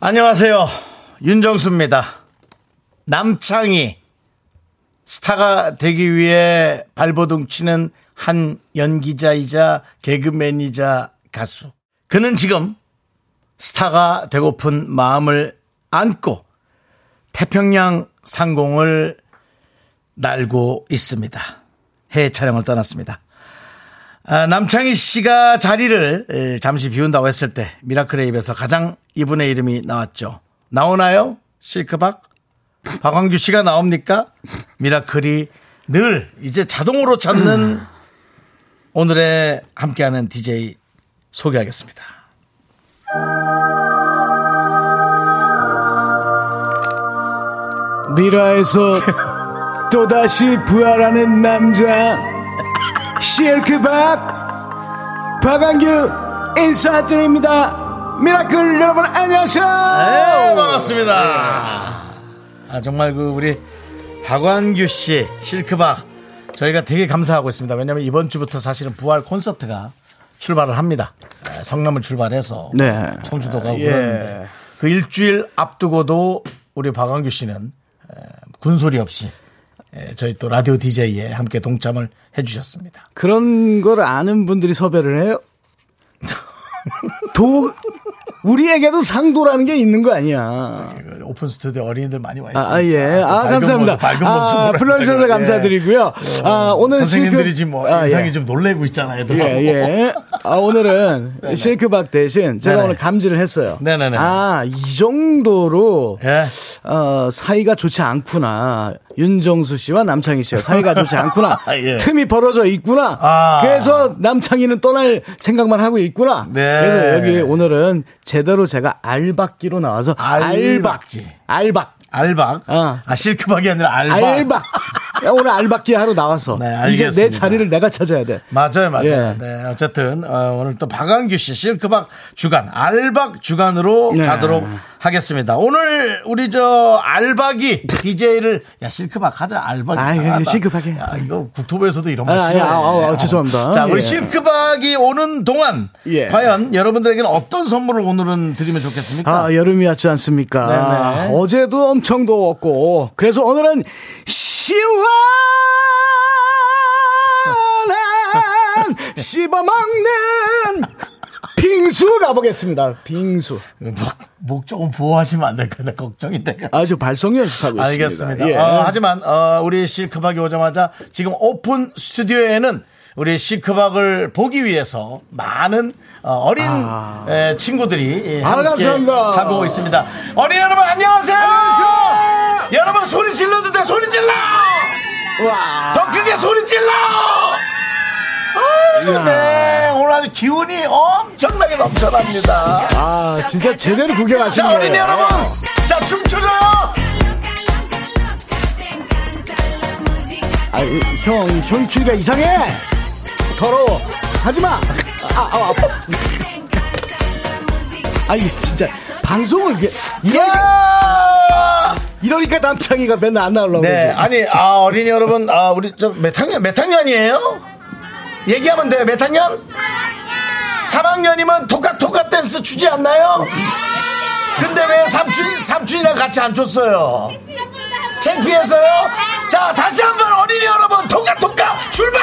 안녕하세요. 윤정수입니다. 남창희 스타가 되기 위해 발버둥 치는 한 연기자이자 개그맨이자 가수. 그는 지금 스타가 되고픈 마음을 안고 태평양 상공을 날고 있습니다. 해외 촬영을 떠났습니다. 아, 남창희 씨가 자리를 에, 잠시 비운다고 했을 때 미라클의 입에서 가장 이분의 이름이 나왔죠. 나오나요? 실크박? 박광규 씨가 나옵니까? 미라클이 늘 이제 자동으로 찾는 오늘의 함께하는 DJ 소개하겠습니다. 미라에서 또다시 부활하는 남자 실크박 박한규 인사드립니다 미라클 여러분 안녕하세요 네, 반갑습니다. 아, 정말 그 우리 박완규 씨, 실크박 저희가 되게 감사하고 있습니다. 왜냐하면 이번 주부터 사실은 부활 콘서트가 출발을 합니다. 에, 성남을 출발해서 네. 청주도 가고 예. 그러는데 그 일주일 앞두고도 우리 박완규 씨는 에, 군소리 없이 에, 저희 또 라디오 DJ에 함께 동참을 해주셨습니다. 그런 걸 아는 분들이 섭외를 해요 도 우리에게도 상도라는 게 있는 거 아니야 그 오픈 스튜디오 어린이들 많이 와 있어요. 아, 아, 예. 아, 감사합니다. 모습, 밝은 아, 불러주셔서 예. 감사드리고요. 아, 오늘 선생님들이 실크- 지금 뭐 아, 인상이 예. 좀 놀래고 있잖아요. 예, 예. 아, 오늘은 실크박 대신 제가 네네. 오늘 감지를 했어요. 네네네. 아, 이 정도로, 예. 어, 사이가 좋지 않구나. 윤정수 씨와 남창희 씨가 사이가 좋지 않구나. 예. 틈이 벌어져 있구나. 아. 그래서 남창희는 떠날 생각만 하고 있구나. 네. 그래서 여기 오늘은 제 대로 제가 알박기로 나와서 알박기. 알박. 알박. 어. 아, 실크박이 아니라 알박. 알박. 야, 오늘 알박기 하러 나왔어. 네, 이제 내 알겠습니다. 자리를 내가 찾아야 돼. 맞아요, 맞아요. 예. 네, 어쨌든 어, 오늘 또 박광규 씨 실크박 주간 알박 주간으로 네. 가도록 하겠습니다. 오늘 우리 저 알박이 DJ를 야 실크박 하자 알박. 아. 그래, 실크박이. 야 이거 국토부에서도 이런 아, 거 아, 싫어해. 아, 아, 아, 죄송합니다. 자, 우리 예. 실크박이 오는 동안 예. 과연 여러분들에게는 어떤 선물을 오늘은 드리면 좋겠습니까? 아, 여름이 왔지 않습니까? 네네. 어제도 엄청 더웠고, 그래서 오늘은 시원한 씹어먹는 빙수 가보겠습니다. 빙수. 목, 목 조금 보호하시면 안 될까요? 걱정이 돼가. 아주 발성 연습하고 있습니다. 알겠습니다. 예. 어, 하지만 어, 우리 실크박이 오자마자 지금 오픈 스튜디오에는 우리 실크박을 보기 위해서 많은 어, 린 아. 친구들이 예, 아, 함께 감사합니다. 하고 있습니다. 어린 여러분 안녕하세요. 여러분 소리 질러도 돼 소리 질러. 와. 더 크게 소리 질러. 아이고, 네. 오늘 아주 기운이 엄청나게 넘쳐납니다. 아, 진짜 제대로 구경하시네. 자, 어린이 여러분. 자, 춤춰줘요. 아, 형, 형 추위가 이상해! 더러워! 하지 마! 아, 아, 아파. 아, 이게 진짜, 방송을, 이게, 이야! 이러니까 남창이가 맨날 안 나오려고. 네, 그러지. 아니, 아, 어린이 여러분, 아, 우리 저 몇 학년, 몇 학년이에요? 얘기하면 돼요, 몇 학년? 3학년이면 토카 토카 댄스 추지 않나요? 근데 왜 삼촌, 삼촌이랑 같이 안 췄어요? 창피해서요? 자, 다시 한번 어린이 여러분, 토카 토카 출발!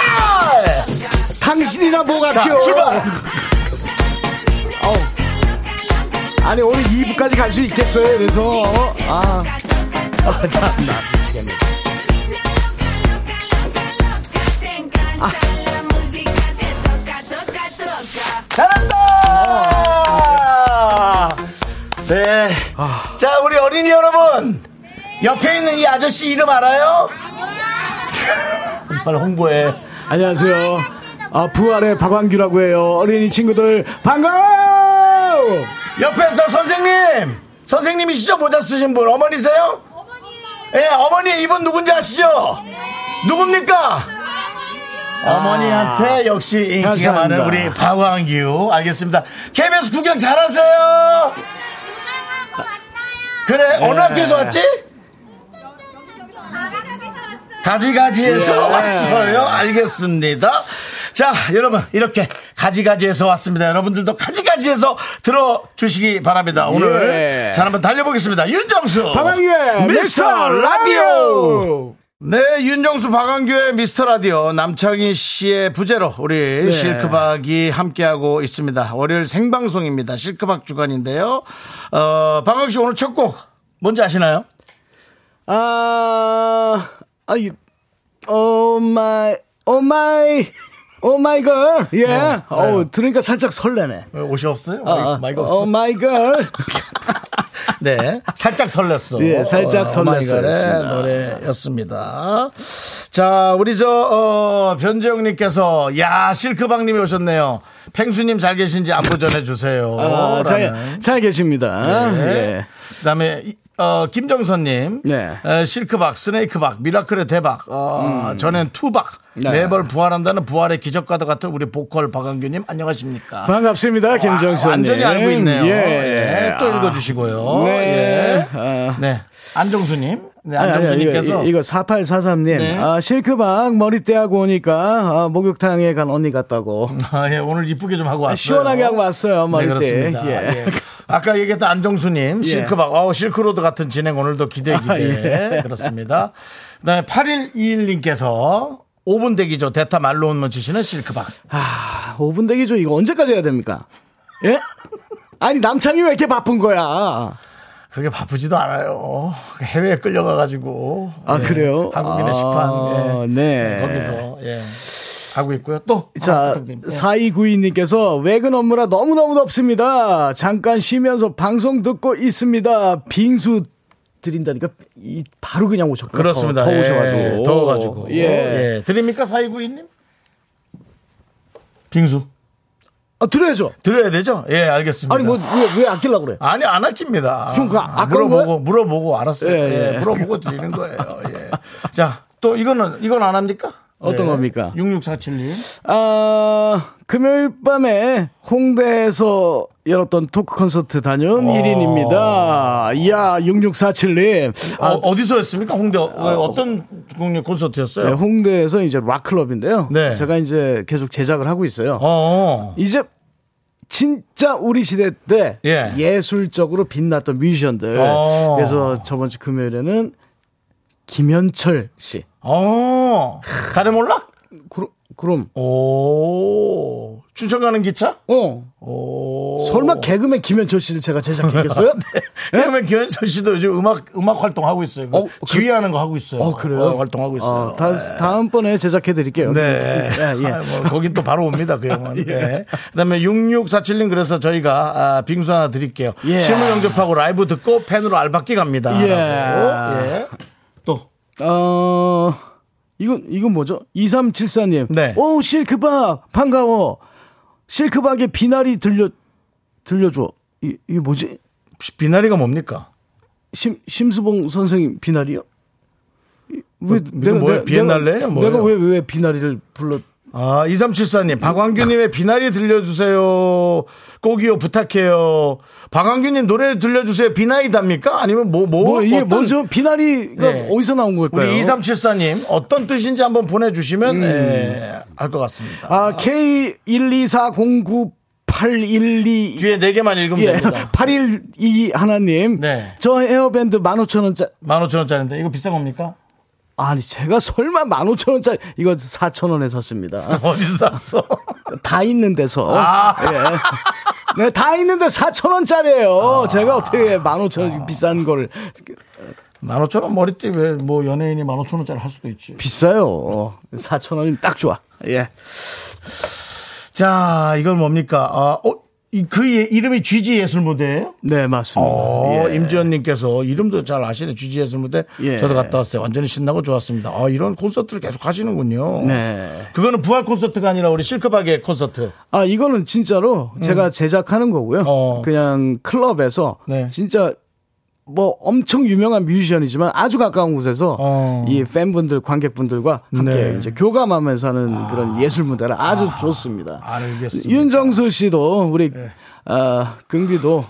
당신이나 뭐가 자, 껴. 출발! 아니, 오늘 2부까지 갈 수 있겠어요, 그래서. 어? 아. 아, 나, 나, 미치겠네. 잘한다! 네. 자, 우리 어린이 여러분. 옆에 있는 이 아저씨 이름 알아요? 빨리 홍보해. 안녕하세요. 아, 부활의 박광규라고 해요. 어린이 친구들, 반가워! 옆에 저 선생님. 선생님이시죠? 모자 쓰신 분. 어머니세요? 예, 어머니 이분 누군지 아시죠? 누굽니까? 어머니한테 역시 인기가 감사합니다. 많은 우리 박광규. 알겠습니다. KBS 구경 잘하세요. 그래, 어느 학교에서 왔지? 가지가지에서 왔어요. 알겠습니다. 자, 여러분, 이렇게 가지가지에서 왔습니다. 여러분들도 가지가지에서 들어주시기 바랍니다. 오늘 예. 잘 한번 달려보겠습니다. 윤정수. 박광규의 미스터 라디오. 네, 윤정수 박광규의 미스터 라디오 남창희 씨의 부재로 우리 네. 실크박이 함께하고 있습니다. 월요일 생방송입니다. 실크박 주간인데요. 어, 박완규 씨 오늘 첫 곡 뭔지 아시나요? 아, 아이, 오 마이, 오 마이, 오 마이 걸. 예. 네. 어, 들으니까 살짝 설레네. 왜 옷이 없어요? 아, 마이가 오 없어. 마이 걸. 네, 살짝 설렜어. 예, 살짝 설렜어요. 오마이걸의 노래였습니다. 자, 우리 저 어, 변재영님께서 야 실크박님이 오셨네요. 팽수님 잘 계신지 안부 전해주세요. 아, 잘. 잘 계십니다. 네. 예. 그다음에 이- 어, 김정선님, 네. 에, 실크박, 스네이크박, 미라클의 대박, 어, 전엔 투박, 음. 네. 매벌 부활한다는 부활의 기적과도 같은 우리 보컬 박광규님 안녕하십니까? 반갑습니다, 김정수. 완전히 알고 있네요. 예. 예, 또 아. 읽어주시고요. 네. 예. 아. 네. 안정수님. 네, 안정수님께서. 이거, 이거 4843님. 네. 아, 실크박 머리떼하고 오니까 아, 목욕탕에 간 언니 같다고. 아, 예, 오늘 이쁘게 좀 하고 왔어요. 시원하게 하고 왔어요, 네, 머리떼. 그렇습니다. 예. 예. 아까 얘기했던 안정수님, 예. 실크박, 어 실크로드 같은 진행 오늘도 기대, 기대. 아, 예. 그렇습니다. 그 다음에 8121님께서 5분 대기죠. 대타 말로 온문 치시는 실크박. 아, 5분 대기죠. 이거 언제까지 해야 됩니까? 예? 아니, 남창이 왜 이렇게 바쁜 거야? 그렇게 바쁘지도 않아요. 해외에 끌려가가지고. 아, 예. 그래요? 한국인의 아, 식판. 예. 네. 거기서, 예. 하고 있고요. 또. 자, 부탁드립니다. 4292님께서 외근 업무라 너무너무 덥습니다. 잠깐 쉬면서 방송 듣고 있습니다. 빙수 드린다니까 이 바로 그냥 오셨고 그렇습니다. 더, 예, 더우셔가지고 더워가지고. 예. 예. 드립니까? 사이구이님? 빙수. 아, 드려야죠. 드려야 되죠? 예, 알겠습니다. 아니 뭐 왜 왜 아끼려 그래? 아니, 안 아낍니다. 형, 그거 아까운 물어보고, 거야? 물어보고 알았어요. 예, 예, 예. 물어보고 드리는 거예요. 예. 자, 또 이거는, 이건 안 합니까? 어떤 겁니까? 6647님. 아 금요일 밤에 홍대에서 열었던 토크 콘서트 다녀온 1인입니다. 이야 6647님. 어, 어디서 했습니까? 홍대, 어, 떤 국립 콘서트였어요? 네, 홍대에서 이제 락클럽인데요. 네. 제가 이제 계속 제작을 하고 있어요. 어. 이제 진짜 우리 시대 때 예. 예술적으로 빛났던 뮤지션들. 어. 그래서 저번 주 금요일에는 김현철 씨. 어. 다들 몰라? 그럼, 그럼 오. 춘천 가는 기차? 어 오. 설마 개그맨 김현철 씨를 제가 제작했겠어요? 그러면 김현철 씨도 요즘 음악, 음악 활동하고 있어요. 그 어, 그- 지휘하는 거 하고 있어요. 어 그래요? 어, 활동하고 있어요. 어, 다, 다음번에 제작해 드릴게요. 네. 예, 예. 아, 뭐, 거긴 또 바로 옵니다, 그 형은. 네. 그 다음에 6647님, 그래서 저희가, 아, 빙수 하나 드릴게요. 예. 실무 영접하고 라이브 듣고 팬으로 알바끼 갑니다. 예. 라고. 예. 또. 어, 이건, 이건 뭐죠? 2374님. 네. 오, 실크박, 반가워. 실크박의 비나리 들려, 들려줘. 이, 이게 뭐지? 비나리가 뭡니까? 심, 심수봉 선생님 비나리요? 이- 왜, 이건 뭐예요? 비엔날레예요? 뭐예요? 내가 왜, 왜 비나리를 불러, 아, 2374님, 박광규님의 비나리 들려주세요. 꼭이요, 부탁해요. 박광규님 노래 들려주세요. 비나이답니까? 아니면 뭐, 뭐, 뭐, 이게 뭐죠? 비나리가 네. 어디서 나온 걸까요? 우리 2374님, 어떤 뜻인지 한번 보내주시면, 예, 알것 같습니다. 음. 아, K124098112. 뒤에 네 개만 읽으면 예, 됩니다. 812 하나님. 네. 저 에어밴드 15,000원짜리. 15,000원짜리인데, 이거 비싼 겁니까? 아니, 제가 설마 15,000원짜리. 이거 4,000원에 샀습니다. 어디서 샀어? 다 있는 데서. 아. 예. 네, 다 있는데 4,000원짜리예요 제가 어떻게 15,000원 비싼 걸. 15,000원 머리띠 왜 뭐 연예인이 15,000원짜리 할 수도 있지. 비싸요. 4,000원이면 딱 좋아. 예. 자, 이건 뭡니까? 아, 어, 이- 그 예- 이름이 GG 예술 무대예요? 네, 맞습니다. 어, 예. 임지연님께서 이름도 잘 아시네 GG 예술 무대. 예. 저도 갔다 왔어요. 완전히 신나고 좋았습니다. 아, 이런 콘서트를 계속 하시는군요. 네. 그거는 부활 콘서트가 아니라 우리 실크박의 콘서트. 아, 이거는 진짜로 제가 제작하는 거고요. 어. 그냥 클럽에서 네. 진짜 뭐 엄청 유명한 뮤지션이지만 아주 가까운 곳에서 어. 이 팬분들 관객분들과 함께 네. 이제 교감하면서 하는 그런 예술 무대를 아주 좋습니다. 알겠습니다. 윤정수 씨도 우리 어, 긍디도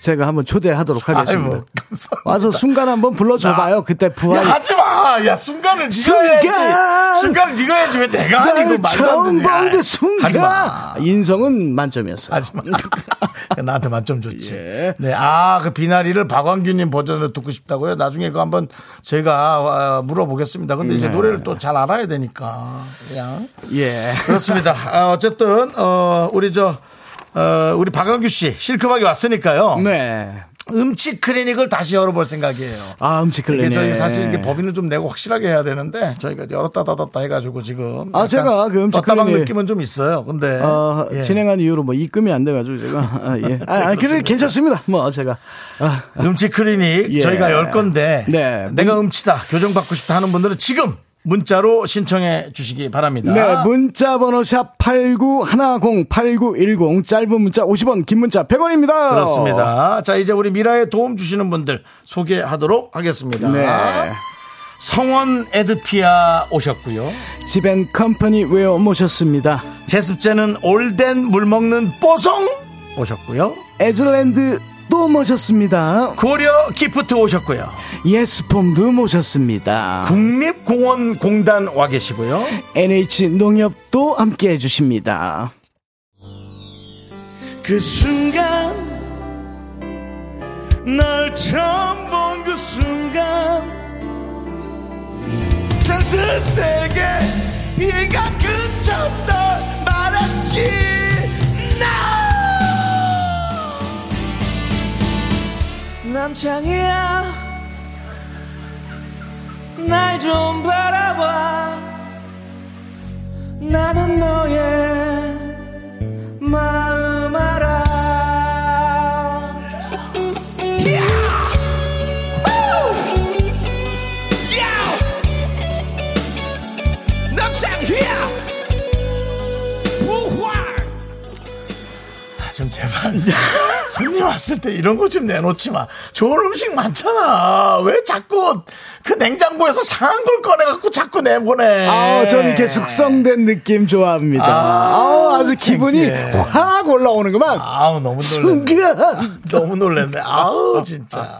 제가 한번 초대하도록 하겠습니다. 아이고, 감사합니다. 와서 순간 한번 불러줘봐요. 그때 야, 부활. 하지 마! 야, 순간을 네가 순간! 해야지. 순간을 네가 해야지. 왜 내가 아니고 처음. 본그 하지 마. 순간 인성은 만점이었어요. 하지 마. 나한테 만점 좋지. 예. 네. 아, 그 비나리를 박광규님 버전으로 듣고 싶다고요? 나중에 그거 한번 어, 물어보겠습니다. 근데 이제 네. 노래를 또 잘 알아야 되니까. 그냥. 예. 그렇습니다. 아, 어쨌든, 어, 우리 저, 어, 우리 박광규 씨, 실크박이 왔으니까요. 네. 음치 클리닉을 다시 열어볼 생각이에요. 아, 이게 클리닉. 저희 사실 이게 법인을 좀 내고 확실하게 해야 되는데 저희가 열었다 닫았다 해가지고 지금 아, 제가 그 떴다방 클리닉- 느낌은 좀 있어요. 근데 어, 예. 진행한 이후로 뭐 입금이 안 돼가지고 제가 아, 예. 아, 아 그래 괜찮습니다. 뭐 제가 아, 음치 클리닉 예. 저희가 열 건데 네. 내가 음치다 교정받고 싶다 하는 분들은 지금 문자로 신청해 주시기 바랍니다. 네 문자 번호 샵 #8910 8910 짧은 문자 50원, 긴 문자 100원입니다. 그렇습니다. 자 이제 우리 미라에 도움 주시는 분들 소개하도록 하겠습니다. 네. 성원애드피아 오셨고요. 지벤 컴퍼니 웨어 모셨습니다. 제습제는 올덴 물 먹는 뽀송 오셨고요. 에즐랜드 또 모셨습니다. 고려 기프트 오셨고요. 예스폼도 모셨습니다. 국립공원공단 와 계시고요. NH 농협도 함께 해주십니다. 그 순간 널 처음 본 그 순간 살듯 내게 비가 그쳤다 말았지 남창이야. 날 좀 바라봐. 나는 너의 마 왔을 때 이런 거 좀 내놓지 마 좋은 음식 많잖아 왜 자꾸 그 냉장고에서 상한 걸 꺼내갖고 자꾸 내보내 아, 저는 이렇게 숙성된 느낌 좋아합니다. 아, 아주 기분이 창피해. 확 올라오는구만. 아우 너무 놀랐네 순간. 너무 놀랐네. 아우 진짜.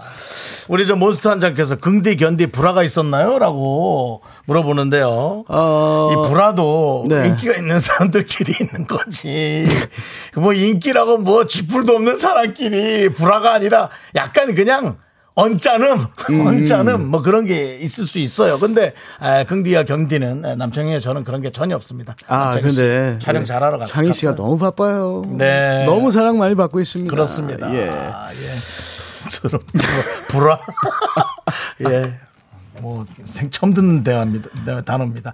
우리 저 몬스터 한장께서 긍디 견디 불화가 있었나요? 라고 물어보는데요. 어, 이 불화도 네. 인기가 있는 사람들끼리 있는 거지. 뭐 인기라고 뭐 쥐뿔도 없는 사람끼리 불화가 아니라 약간 그냥 언짢음, 음. 언짢음 뭐 그런 게 있을 수 있어요. 근데 아, 긍디와 경디는 남창희의 저는 그런 게 전혀 없습니다. 아, 근데. 촬영 네. 잘하러 갔어요. 창희 씨가 너무 바빠요. 네. 너무 사랑 많이 받고 있습니다. 그렇습니다. 예. 아, 예. 저런 불화. 예. 뭐, 생, 처음 듣는 대화입니다. 네, 단어입니다.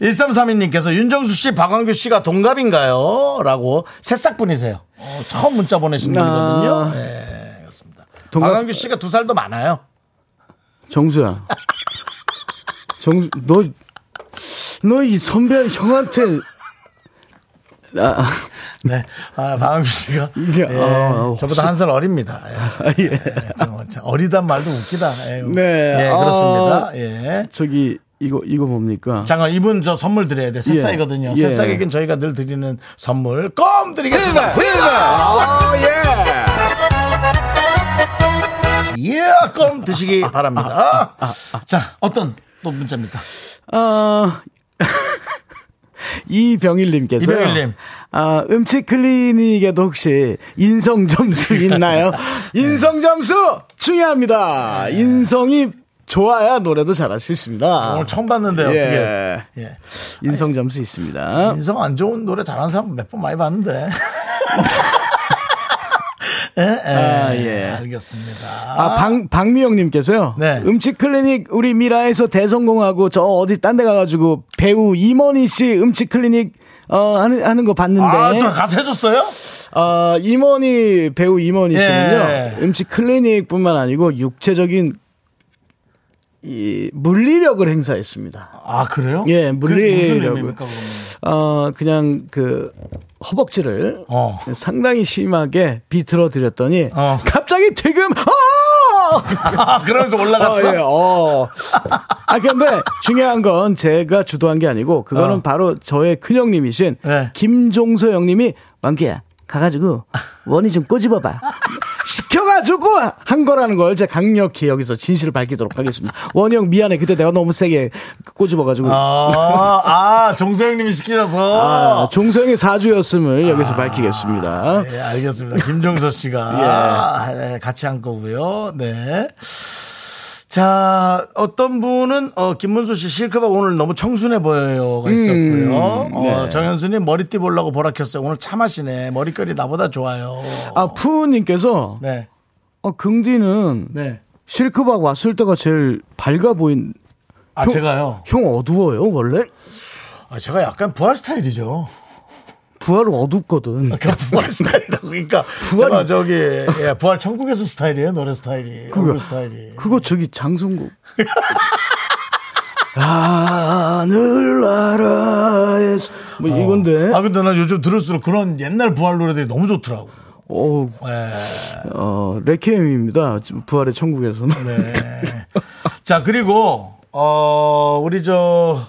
1332님께서 윤정수 씨, 박광규 씨가 동갑인가요? 라고 새싹분이세요. 어, 처음 문자 보내신 분이거든요. 아. 예, 그렇습니다. 동갑- 박광규 씨가 두 살 더 많아요. 정수야. 정수, 너, 너 이 선배 형한테, 아, 네. 아, 박광규 씨가. 예, 아, 저보다 한 살 어립니다. 예. 예. 좀참 어리단 말도 웃기다. 예. 네. 예, 아. 그렇습니다. 예. 저기, 이거, 이거 뭡니까? 잠깐 이분 저 선물 드려야 돼. 새싹이거든요. 예. 새싹에겐 저희가 늘 드리는 선물 껌 드리겠습니다. 아, 예. 예, 껌 드시기 바랍니다. 자, 어떤 또 문자입니까? 아, 이병일님께서 이병일님. 아, 음식 클리닉에도 혹시 인성 점수 있나요? 인성 점수 중요합니다. 인성이 좋아야 노래도 잘할 수 있습니다. 오늘 처음 봤는데 예. 어떻게? 예. 인성 점수 있습니다. 인성 안 좋은 노래 잘하는 사람 몇 번 많이 봤는데. 예, 예. 아, 예. 알겠습니다. 아, 박, 박미영님께서요. 네. 음식 클리닉 우리 미라에서 대성공하고 저 어디 딴 데 가가지고 배우 임원희 씨 음식 클리닉 어, 하는, 하는 거 봤는데. 아, 또 가서 해줬어요? 어, 임원희 배우 임원희 씨는요 예. 음식 클리닉 뿐만 아니고 육체적인 이 물리력을 행사했습니다. 아, 그래요? 예, 그 무슨 물리력을. 의미입니까, 그러면? 어 그냥 그 허벅지를 어. 상당히 심하게 비틀어 드렸더니 어. 갑자기 지금 아 아, 그러면서 올라갔어? 어, 예, 어. 아, 근데 중요한 건 제가 주도한 게 아니고 그거는 어. 바로 저의 큰형님이신 네. 김종서 형님이 만기야 가가지고 원이 좀 꼬집어봐. 시켜가지고 한 거라는 걸 제가 강력히 여기서 진실을 밝히도록 하겠습니다. 형 미안해. 그때 내가 너무 세게 꼬집어가지고. 아, 아, 종서형님이 시키셔서. 아, 종서 형의 사주였음을 여기서 밝히겠습니다. 예, 알겠습니다. 김종서 씨가 예, 같이 한 거고요. 네. 자, 어떤 분은 어, 김문수 씨 실크박 오늘 너무 청순해 보여요가 있었고요. 어, 네. 정현수님 머리띠 보려고 보라 켰어요. 오늘 참 하시네. 머리결이 나보다 좋아요. 아, 푸우님께서, 네. 어, 긍디는 네. 실크박 왔을 때가 제일 밝아 보인, 아, 형- 제가요. 형 어두워요, 원래? 아, 제가 약간 부활 스타일이죠. 부활은 어둡거든. 그러니까 부활 스타일이라고. 그러니까 제가 저기 예, 부활 천국에서 스타일이에요. 노래 스타일이. 그거- 스타일이. 그거 저기 장성국. 하늘나라에서 뭐 이건데. 아, 근데 나 요즘 들을수록 그런 옛날 부활 노래들이 너무 좋더라고. 어, 예. 어, 레케엠입니다. 지금 부활의 천국에서는. 네. 자, 그리고, 어, 우리 저,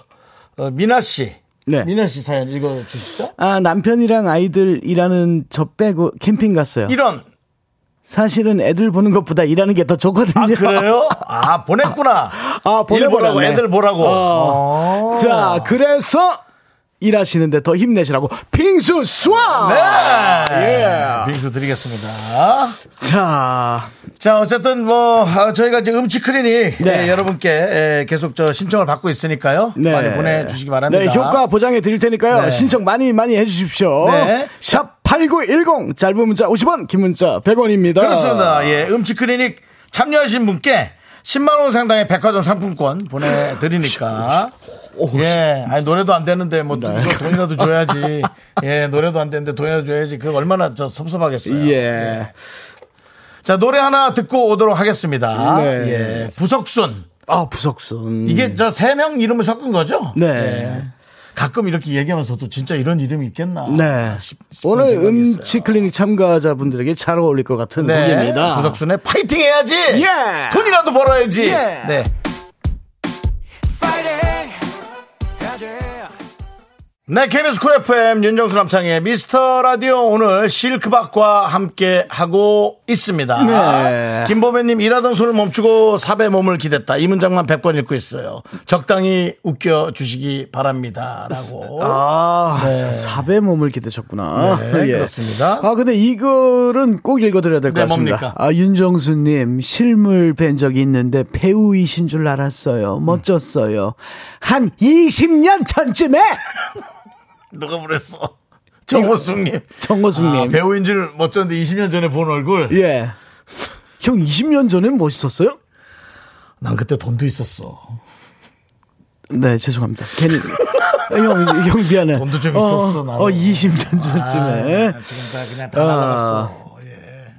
어, 미나 씨. 네. 미나 씨 사연 읽어 주시죠. 아, 남편이랑 아이들 일하는 저 빼고 캠핑 갔어요. 이런. 사실은 애들 보는 것보다 일하는 게 더 좋거든요. 아, 그래요? 아, 보냈구나. 아, 일 보라고, 보내버렸네. 애들 보라고. 어. 어. 자, 그래서 일하시는데 더 힘내시라고 빙수 수아. 네. 빙수 드리겠습니다. 자, 자, 어쨌든 뭐 아, 저희가 이제 음치 클리닉 네. 예, 여러분께 예, 계속 저 신청을 받고 있으니까요. 네. 많이 보내주시기 바랍니다. 네, 효과 보장해 드릴 테니까요. 네. 신청 많이 많이 해주십시오. 네. 샵 8910 짧은 문자 50원, 긴 문자 100원입니다. 그렇습니다. 예, 음치 클리닉 참여하신 분께 10만 원 상당의 백화점 상품권 보내드리니까. 예, 아니 노래도 안 되는데 뭐 네. 또 돈이라도 줘야지. 예, 노래도 안 되는데 돈이라도 줘야지. 그 얼마나 저 섭섭하겠어요. 예. 자 노래 하나 듣고 오도록 하겠습니다. 네. 예, 부석순. 아, 부석순. 이게 저 세 명 이름을 섞은 거죠? 네. 예. 가끔 이렇게 얘기하면서도 진짜 이런 이름이 있겠나. 네. 싶- 싶은 오늘 음치. 클리닉 참가자분들에게 잘 어울릴 것 같은 네. 곡입니다. 부석순의 파이팅 해야지. 예. 돈이라도 벌어야지. 예. 네. 네, KBS 쿨 FM 윤정수 남창희의 미스터 라디오 오늘 실크박과 함께 하고 있습니다. 네. 김보배님 일하던 손을 멈추고 삽에 몸을 기댔다. 이 문장만 100번 읽고 있어요. 적당히 웃겨 주시기 바랍니다. 라고. 아, 삽에 몸을 기대셨구나. 네, 그렇습니다. 아, 근데 이 글은 꼭 읽어드려야 될것 네, 같습니다. 뭡니까? 아, 윤정수님, 실물 뵌 적이 있는데 배우이신 줄 알았어요. 멋졌어요. 한 20년 전쯤에! 누가 그랬어? 정호숙님. 정호숙님. 아, 배우인 줄 멋졌는데 20년 전에 본 얼굴. 예. 형 20년 전엔 멋있었어요? 난 그때 돈도 있었어. 네, 죄송합니다. 괜히. 형, 형 미안해. 돈도 좀 어, 있었어, 나는. 어, 20년 전쯤에. 아, 지금 다 그냥 다 날라갔어. 예.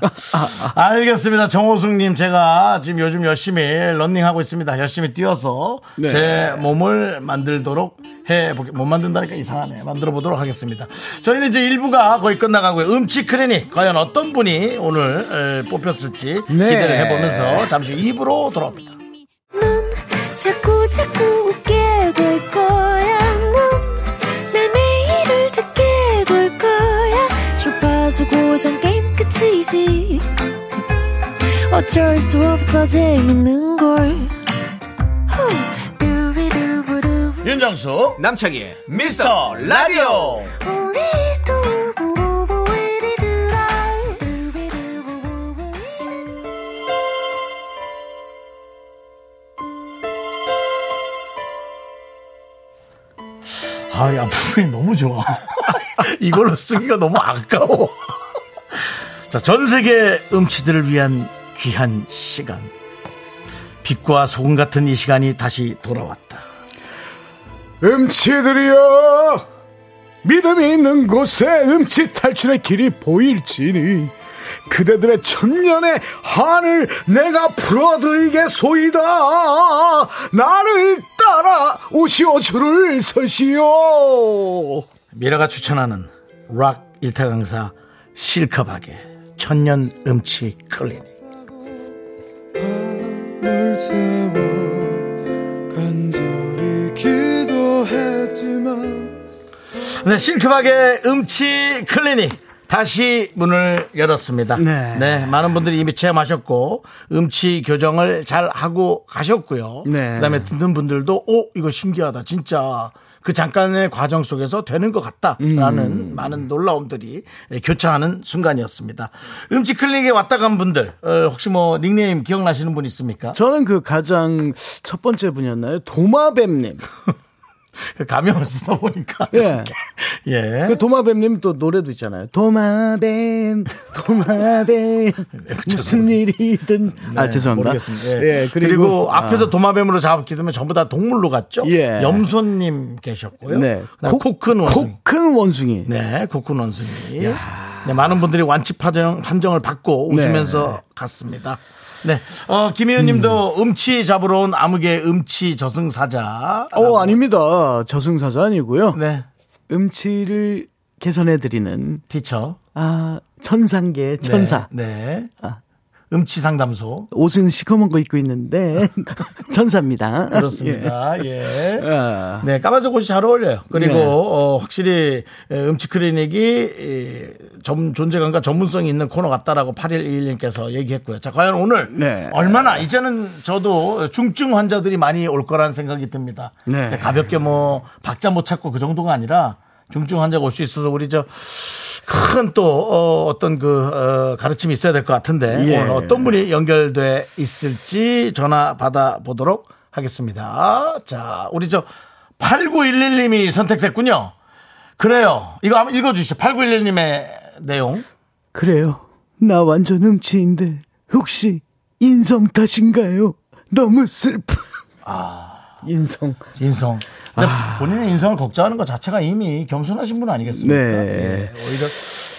알겠습니다. 알겠습니다. 정호숙님, 제가 지금 요즘 열심히 런닝하고 있습니다. 열심히 뛰어서 네. 제 몸을 만들도록 해보게, 못 만든다니까 이상하네. 만들어 보도록 하겠습니다. 저희는 이제 1부가 거의 끝나가고요. 음치 클리닉, 과연 어떤 분이 오늘 에, 뽑혔을지 네. 기대를 해보면서 잠시 후 2부로 돌아옵니다. 넌 자꾸 자꾸 웃게 될 거야. 넌내 매일을 듣게 될 거야. 주파수 고정 게임 끝이지. 어쩔 수 없어 재밌는 걸. 윤정수, 남창희의 미스터 라디오. 두라. 아, 이 앞부분이 너무 좋아. 이걸로 쓰기가 너무 아까워. 자, 전 세계 음치들을 위한 귀한 시간. 빛과 소금 같은 이 시간이 다시 돌아왔다. 음치들이여 믿음이 있는 곳에 음치 탈출의 길이 보일지니 그대들의 천년의 한을 내가 풀어드리겠소이다 나를 따라 오시오 줄을 서시오 미라가 추천하는 락 일타 강사 실크박의 천년 음치 클리닉. 밤을 새워 간절히 기도했지만 네, 싱크박의 음치 클리닉. 다시 문을 열었습니다. 네. 많은 분들이 이미 체험하셨고, 음치 교정을 잘 하고 가셨고요. 네. 그 다음에 듣는 분들도, 오, 이거 신기하다. 진짜. 그 잠깐의 과정 속에서 되는 것 같다라는 음. 많은 놀라움들이 교차하는 순간이었습니다. 음치 클리닉에 왔다 간 분들, 어, 혹시 뭐 닉네임 기억나시는 분 있습니까? 저는 그 가장 첫 번째 분이었나요? 도마뱀님. 그 가명을 쓰다 보니까. 예. 예. 그 도마뱀님 또 노래도 있잖아요. 도마뱀, 도마뱀, 무슨 일이든. 아, 죄송합니다. 네, 모르겠습니다. 예. 예, 그리고, 그리고, 앞에서 도마뱀으로 잡기 때문에 전부 다 동물로 갔죠. 예. 염소님 계셨고요. 네. 그다음에 코큰 원숭이. 코큰 원숭이. 네, 코큰 원숭이. 네, 많은 분들이 완치 판정, 판정을 받고 웃으면서 갔습니다. 네, 어, 김희은 님도 음. 치 잡으러 온 암흑의 음치 저승사자. 어, 아닙니다. 저승사자 아니고요. 네, 음치를 개선해드리는, 티처. 아, 천상계 천사. 네. 네. 아. 음치 상담소. 옷은 시커먼 거 입고 있는데, 천사입니다. 그렇습니다. 예. 아. 네, 까만색 옷이 잘 어울려요. 그리고 네. 어, 확실히 에, 음치 클리닉이 이, 점, 존재감과 전문성이 있는 코너 같다라고 8121님께서 얘기했고요. 자, 과연 오늘 네. 얼마나 이제는 저도 중증 환자들이 많이 올 거라는 생각이 듭니다. 네. 가볍게 뭐 박자 못 찾고 그 정도가 아니라 중증 환자가 올 수 있어서 우리 저 큰또 어, 떤 그 어, 가르침이 있어야 될 것 같은데 예. 오늘 어떤 분이 연결돼 있을지 전화 받아 보도록 하겠습니다. 자, 우리 저 8911님이 선택됐군요. 그래요. 이거 한번 읽어 주시죠. 8911님의 내용. 그래요. 나 완전 음치인데, 혹시 인성 탓인가요? 너무 슬퍼. 아, 인성. 인성. 근데 본인의 인성을 걱정하는 것 자체가 이미 겸손하신 분 아니겠습니까? 네. 예, 오히려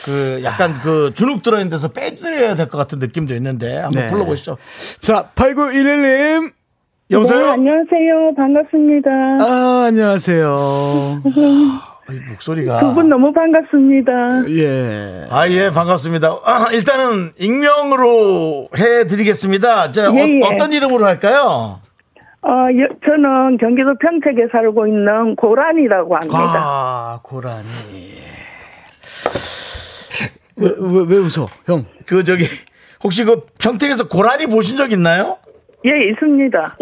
그 약간 그 주눅 들어있는 데서 빼드려야 될 것 같은 느낌도 있는데 한번 네. 불러보시죠. 자, 8911님. 여보세요? 네, 안녕하세요. 반갑습니다. 아, 안녕하세요. 목소리가. 두 분 너무 반갑습니다. 예. 아, 예, 반갑습니다. 아, 일단은 익명으로 해 드리겠습니다. 자, 예, 예. 어, 떤 이름으로 할까요? 어, 여- 저는 경기도 평택에 살고 있는 고란이라고 합니다. 아, 고라니. 왜, 왜, 왜 웃어, 형? 그, 저기, 혹시 그 평택에서 고라니 보신 적 있나요? 예, 있습니다.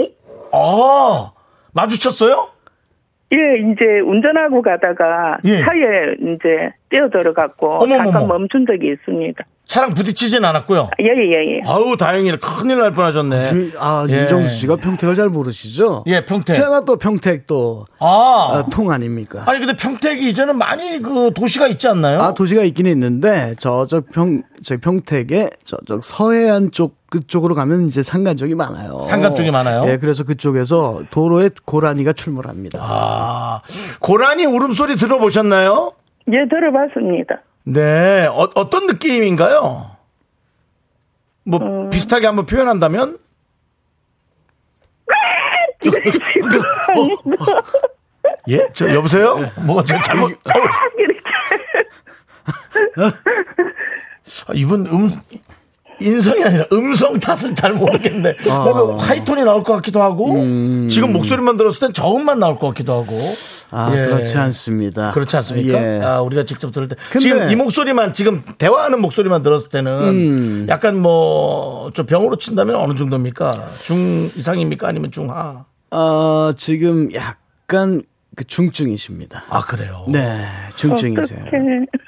아, 마주쳤어요? 예, 이제 운전하고 가다가 예. 차에 이제 뛰어 들어갔고 어머머머. 잠깐 멈춘 적이 있습니다. 차랑 부딪히진 않았고요. 예, 예, 예. 아우, 다행이네. 큰일 날 뻔하셨네. 그, 아, 예. 윤정수 씨가 평택을 잘 모르시죠? 예, 평택. 제가 또 평택 또, 아. 아, 통 아닙니까? 아니, 근데 평택이 이제는 많이 그 도시가 있지 않나요? 아, 도시가 있긴 있는데, 저쪽 평, 저 평택에, 저쪽 서해안 쪽, 그쪽으로 가면 이제 산간 쪽이 많아요. 산간 쪽이 많아요? 예, 그래서 그쪽에서 도로에 고라니가 출몰합니다. 아, 고라니 울음소리 들어보셨나요? 예, 들어봤습니다. 네, 어, 어떤 느낌인가요? 뭐, 비슷하게 한번 표현한다면? 예? 저, 여보세요? 뭐, 저 잘못, 어, 아, 이분 음, 인성이 아니라 음성 탓을 잘 모르겠네. 뭔가 하이톤이 나올 것 같기도 하고, 지금 목소리만 들었을 땐 저음만 나올 것 같기도 하고. 아, 예. 그렇지 않습니다. 그렇지 않습니까? 예. 아, 우리가 직접 들을 때. 근데- 지금 이 목소리만, 지금 대화하는 목소리만 들었을 때는 음. 약간 뭐, 좀 병으로 친다면 어느 정도입니까? 중 이상입니까? 아니면 중하? 어, 지금 약간 그 중증이십니다. 아, 그래요? 네, 중증이세요. 어떻게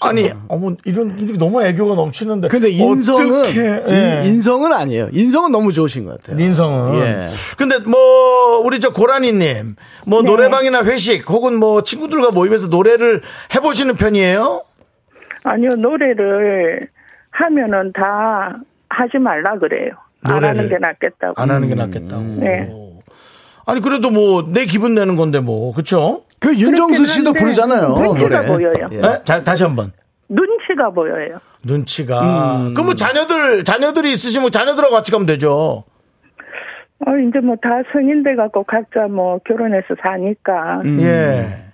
아니, 어머, 이런, 이렇게 너무 애교가 넘치는데. 근데 인성은 어떻게, 예. 인, 성은 아니에요. 인성은 너무 좋으신 것 같아요. 인성은. 예. 근데 뭐 우리 저 고라니님 뭐 네. 노래방이나 회식 혹은 뭐 친구들과 모임에서 노래를 해보시는 편이에요? 아니요, 노래를 하면은 다 하지 말라 그래요. 안 노래를 하는 게 낫겠다고. 안 하는 게 낫겠다고. 네. 아니 그래도 뭐 내 기분 내는 건데 뭐 그렇죠? 그 윤정수 씨도 부르잖아요. 눈치가 노래. 보여요. 예. 네? 자, 다시 한번 눈치가 보여요. 눈치가. 음. 그럼 뭐 자녀들 자녀들이 있으시면 자녀들하고 같이 가면 되죠. 어, 이제 뭐 다 성인 돼 갖고 각자 뭐 결혼해서 사니까. 음. 예.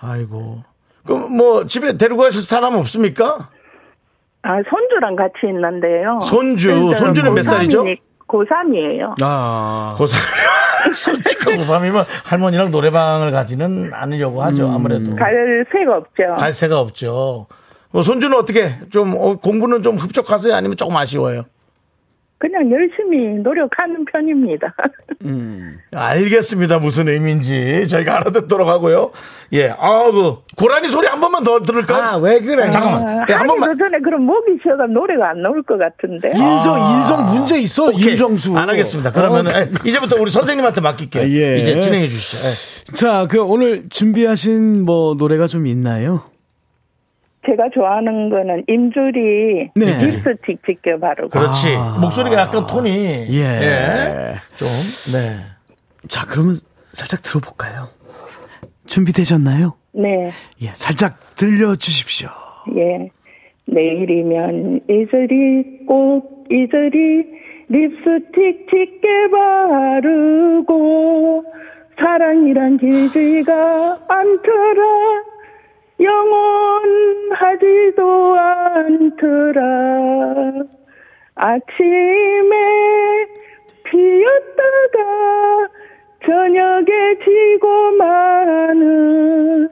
아이고. 그럼 뭐 집에 데리고 가실 사람 없습니까? 아, 손주랑 같이 있는데요. 손주, 손주는 몇 살이죠? 고3이니 고3이에요. 아. 고3, 솔직히 고3이면 할머니랑 노래방을 가지는 않으려고 하죠, 아무래도. 갈 새가 없죠. 갈 새가 없죠. 어, 손주는 어떻게 좀 어, 공부는 좀 흡족하세요? 아니면 조금 아쉬워요? 그냥 열심히 노력하는 편입니다. 알겠습니다. 무슨 의미인지 저희가 알아듣도록 하고요. 예, 아, 그 고라니 소리 한 번만 더 들을까요? 아, 왜 그래? 잠깐만. 예, 한 번만. 전에 그럼 목이 쉬어가 노래가 안 나올 것 같은데. 인성, 인성 문제 있어, 오케이. 윤정수. 안 하겠습니다. 그러면 어, 은 이제부터 우리 선생님한테 맡길게요. 예. 이제 진행해 주시죠. 예. 자, 그 오늘 준비하신 뭐 노래가 좀 있나요? 제가 좋아하는 거는 임주리 네. 립스틱 직겨 바르고. 그렇지. 목소리가 약간 톤이 예. 예. 좀 네. 자, 그러면 살짝 들어볼까요? 준비되셨나요? 네, 예, 살짝 들려주십시오. 예. 내일이면 이슬이 꼭 이슬이 립스틱 짙게 바르고 사랑이란 길지가 않더라 영원하지도 않더라 아침에 피었다가 저녁에 지고 마는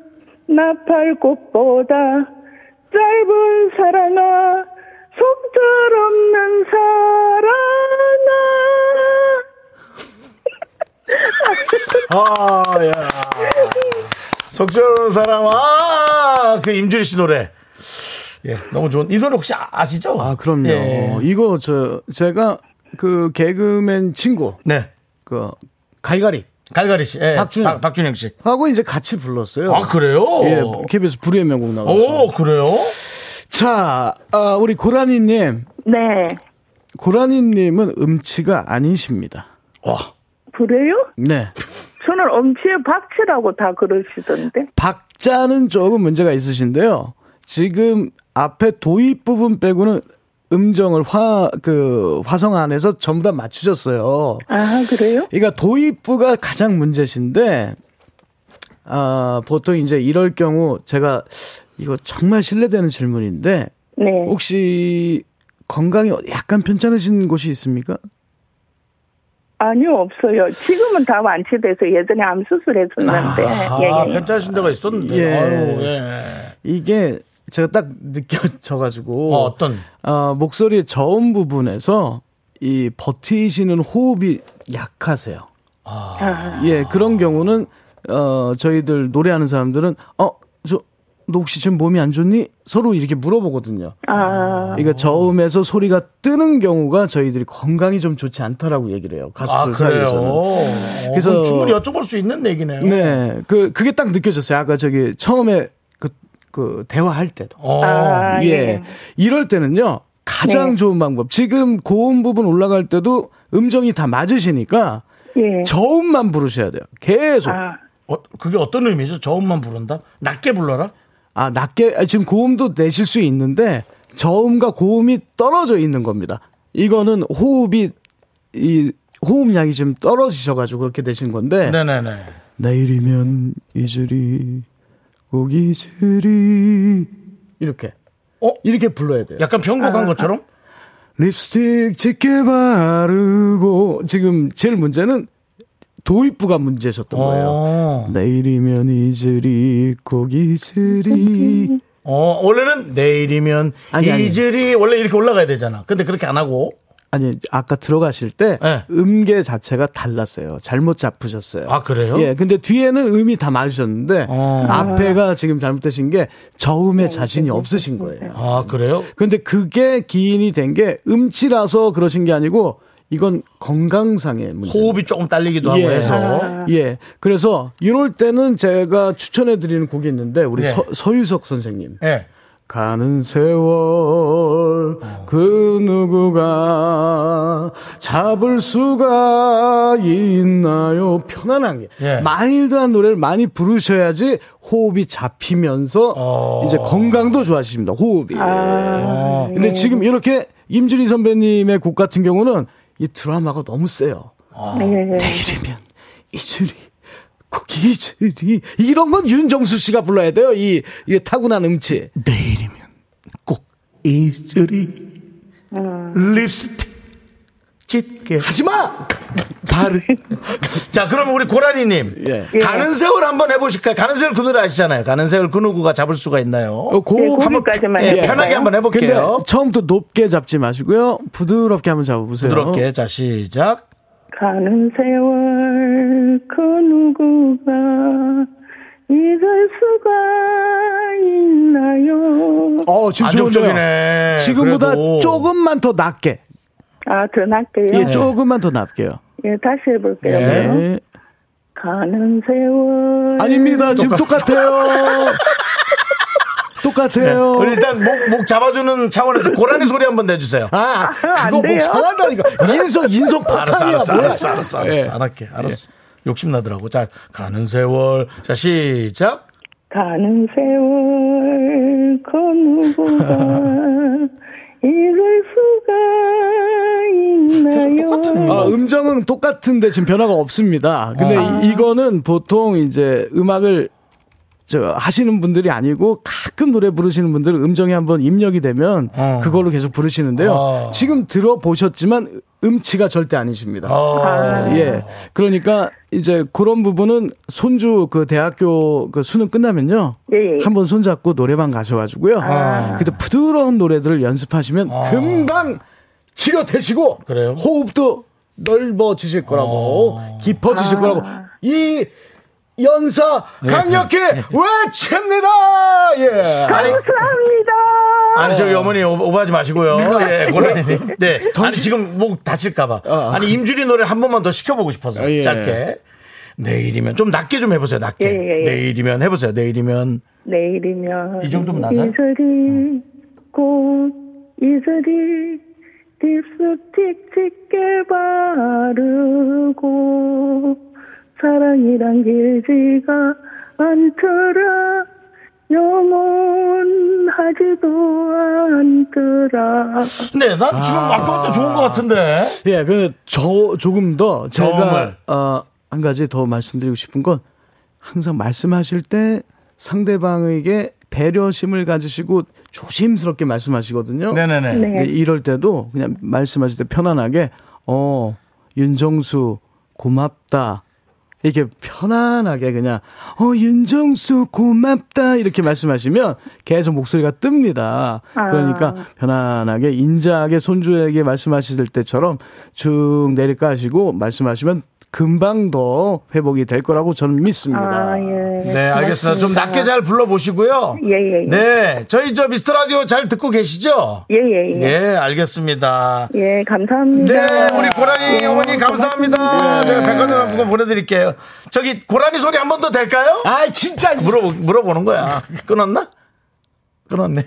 나팔꽃보다 짧은 사랑아 속절 없는 사랑아 아, 야. 속죄하는 사람, 아, 그 임주리 씨 노래. 예, 너무 좋은. 이 노래 혹시 아- 아시죠? 아, 그럼요. 예. 이거 저 제가 그 개그맨 친구 네. 그 갈갈이 갈갈이 씨. 예. 박준영. 박- 박준영 씨. 하고 이제 같이 불렀어요. 아, 그래요? 예, KBS 불후의 명곡 나와서. 오, 그래요? 자, 아, 우리 고라니님, 네 고라니님은 음치가 아니십니다. 와. 그래요? 네. 저는 엄치의 박치라고 다 그러시던데 박자는 조금 문제가 있으신데요. 지금 앞에 도입 부분 빼고는 음정을 화, 그, 화성 안에서 전부 다 맞추셨어요. 아 그래요? 그러니까 도입부가 가장 문제신데, 아, 보통 이제 이럴 경우 제가 이거 정말 신뢰되는 질문인데, 네 혹시 건강이 약간 편찮으신 곳이 있습니까? 아니요 없어요 지금은 다 완치돼서 예전에 암 수술했었는데 아, 예, 예. 편찮으신 데가 있었는데. 예. 아유, 예. 이게 제가 딱 느껴져가지고, 어, 어떤? 어, 목소리의 저음 부분에서 이 버티시는 호흡이 약하세요. 아, 예, 그런 경우는 어 저희들 노래하는 사람들은 어 저 너 혹시 지금 몸이 안 좋니? 서로 이렇게 물어보거든요. 아, 그러니까 저음에서 소리가 뜨는 경우가 저희들이 건강이 좀 좋지 않다라고 얘기를 해요. 아, 가수들 그래요? 사이에서는. 어, 그래서- 충분히 여쭤볼 수 있는 얘기네요. 네, 그 그게 딱 느껴졌어요. 아까 저기 처음에 그, 그 대화할 때도. 어. 아, 예. 예. 이럴 때는요. 가장 네. 좋은 방법. 지금 고음 부분 올라갈 때도 음정이 다 맞으시니까 예. 저음만 부르셔야 돼요. 계속. 아, 어, 그게 어떤 의미죠? 저음만 부른다? 낮게 불러라? 아, 낮게, 아, 지금 고음도 내실 수 있는데, 저음과 고음이 떨어져 있는 겁니다. 이거는 호흡이, 이, 호흡량이 좀 떨어지셔가지고 그렇게 되신 건데, 네네네. 내일이면 이슬이, 꼭 이슬이, 이렇게. 어? 이렇게 불러야 돼요. 약간 편곡한 것처럼? 립스틱 짙게 바르고, 지금 제일 문제는 도입부가 문제셨던 거예요. 어. 내일이면 꼭 이슬이. 어, 원래는 내일이면 아니, 아니. 이슬이 원래 이렇게 올라가야 되잖아. 근데 그렇게 안 하고. 아니 아까 들어가실 때 네. 음계 자체가 달랐어요. 잘못 잡으셨어요. 아, 그래요? 예, 근데 뒤에는 음이 다 맞으셨는데 어. 앞에가 지금 잘못되신 게 저음에 자신이 없으신 거예요. 아, 그래요? 근데 그게 기인이 된 게 음치라서 그러신 게 아니고 이건 건강상의 문제. 호흡이 조금 딸리기도 하고 예. 해서. 예. 그래서 이럴 때는 제가 추천해 드리는 곡이 있는데 우리 예. 서, 서유석 선생님. 예. 가는 세월 그 누구가 잡을 수가 있나요? 편안하게 예. 마일드한 노래를 많이 부르셔야지 호흡이 잡히면서 어. 이제 건강도 좋아지십니다. 호흡이. 아, 근데 지금 이렇게 임준희 선배님의 곡 같은 경우는 이 드라마가 너무 세요. 네. 내일이면 이슬이 꼭 이슬이 이런 건 윤정수 씨가 불러야 돼요. 이 이게 타고난 음치. 내일이면 꼭 이슬이 립스틱 짙게. 하지마! 바르. 자, 그럼 우리 고라니님. 예. 가는 세월 한번 해보실까요? 가는 세월 그 노래 아시잖아요. 가는 세월 그 누구가 잡을 수가 있나요? 어, 고, 네, 한번 거기까지만 예, 해볼까요? 편하게 한번 해볼게요. 처음부터 높게 잡지 마시고요. 부드럽게 한번 잡아보세요. 부드럽게. 자, 시작. 가는 세월 그 누구가 잊을 수가 있나요? 어, 지금 안정적이네. 지금보다 그래도. 조금만 더 낮게. 아, 더 낮게요? 예, 조금만 더 낮게요. 예, 다시 해볼게요. 예. 예. 가는 세월. 아닙니다. 지금 똑같아요. 똑같아요. 우리 일단 목, 목 잡아주는 차원에서 고라니 소리 한번 내주세요. 아, 안 그거 뭐 돼요? 잘한다니까. 인성, 인성 알았어. 알았어, 뭐야. 알았어, 알았어, 알았어. 예. 안 할게, 알았어. 욕심 나더라고. 자, 가는 세월. 자, 시작. 가는 세월 그 누구가 잊을 수가 있나요? 아, 음정은 똑같은데 지금 변화가 없습니다. 근데 어. 이- 이거는 보통 이제 음악을 저 하시는 분들이 아니고 가끔 노래 부르시는 분들은 음정이 한번 입력이 되면 어. 그걸로 계속 부르시는데요. 어. 지금 들어보셨지만 음치가 절대 아니십니다. 어. 예. 그러니까 이제 그런 부분은 손주 그 대학교 그 수능 끝나면요. 예, 예. 한번 손잡고 노래방 가셔가지고요. 아. 그때 부드러운 노래들을 연습하시면 금방 치료 되시고 그래요? 호흡도 넓어지실 거라고 어. 깊어지실 거라고 이 연사 네. 강력히 외칩니다. 예. 아니, 감사합니다. 아니, 저기 어머니 오- 오버하지 마시고요. 예, 고라니님. 네. 아니, 지금 목 다칠까봐. 어. 아니, 임준이 노래 한 번만 더 시켜보고 싶어서. 아, 예. 짧게. 내일이면, 좀 낮게 좀 해보세요, 낮게. 예, 예, 예. 내일이면 해보세요, 내일이면. 내일이면 이 정도면 낮아? 이슬이 꽃 이슬이 딥스틱 짙게 바르고 사랑이란 길지가 않더라 영원하지도 않더라 네, 난 지금 아까부터 좋은 것 같은데. 예, 그, 저, 조금 더, 제가. 어, 한 가지 더 말씀드리고 싶은 건, 항상 말씀하실 때 상대방에게 배려심을 가지시고 조심스럽게 말씀하시거든요. 네네네. 네. 이럴 때도 그냥 말씀하실 때 편안하게, 어, 윤정수, 고맙다. 이렇게 편안하게 그냥, 어, 윤정수, 고맙다. 이렇게 말씀하시면 계속 목소리가 뜹니다. 아. 그러니까 편안하게, 인자하게 손주에게 말씀하실 때처럼 쭉 내리까시고 말씀하시면 금방 더 회복이 될 거라고 저는 믿습니다. 아, 예. 네, 알겠습니다. 좀 낮게 잘 불러보시고요. 예, 예, 예. 네, 저희 저 미스터 라디오 잘 듣고 계시죠? 예, 예, 예. 네, 알겠습니다. 예, 감사합니다. 네, 우리 고라니 예, 어머니 감사합니다. 고맙습니다. 제가 백화점 상품권 보내드릴게요. 저기 고라니 소리 한 번 더 될까요? 아, 진짜. 물어 물어보는 거야. 끊었나? 끊었네.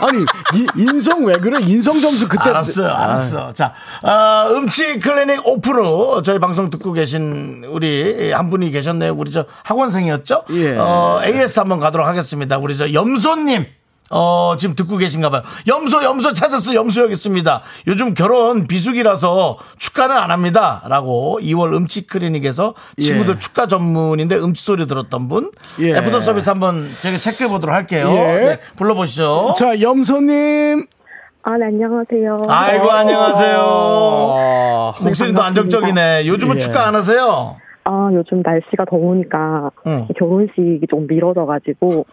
아니, 이, 인성 왜 그래? 인성 점수 그때. 알았어, 알았어. 자, 아, 음치 클리닉 후 저희 방송 듣고 계신 우리 한 분이 계셨네요. 우리 저 학원생이었죠? 예. 어, AS 한번 가도록 하겠습니다. 우리 저 염소님. 어, 지금 듣고 계신가 봐요. 염소, 염소 찾았어. 염소 여기 있습니다. 요즘 결혼 비수기라서 축가는 안 합니다. 라고 2월 음치 클리닉에서 친구들 예. 축가 전문인데 음치 소리 들었던 분. 예. 애프터 서비스 한번 제가 체크해 보도록 할게요. 예. 네, 불러보시죠. 자, 염소님. 아, 네, 안녕하세요. 아이고, 안녕하세요. 어, 목소리도 안정적이네. 요즘은 예. 축가 안 하세요? 아, 요즘 날씨가 더우니까 응. 결혼식이 좀 미뤄져가지고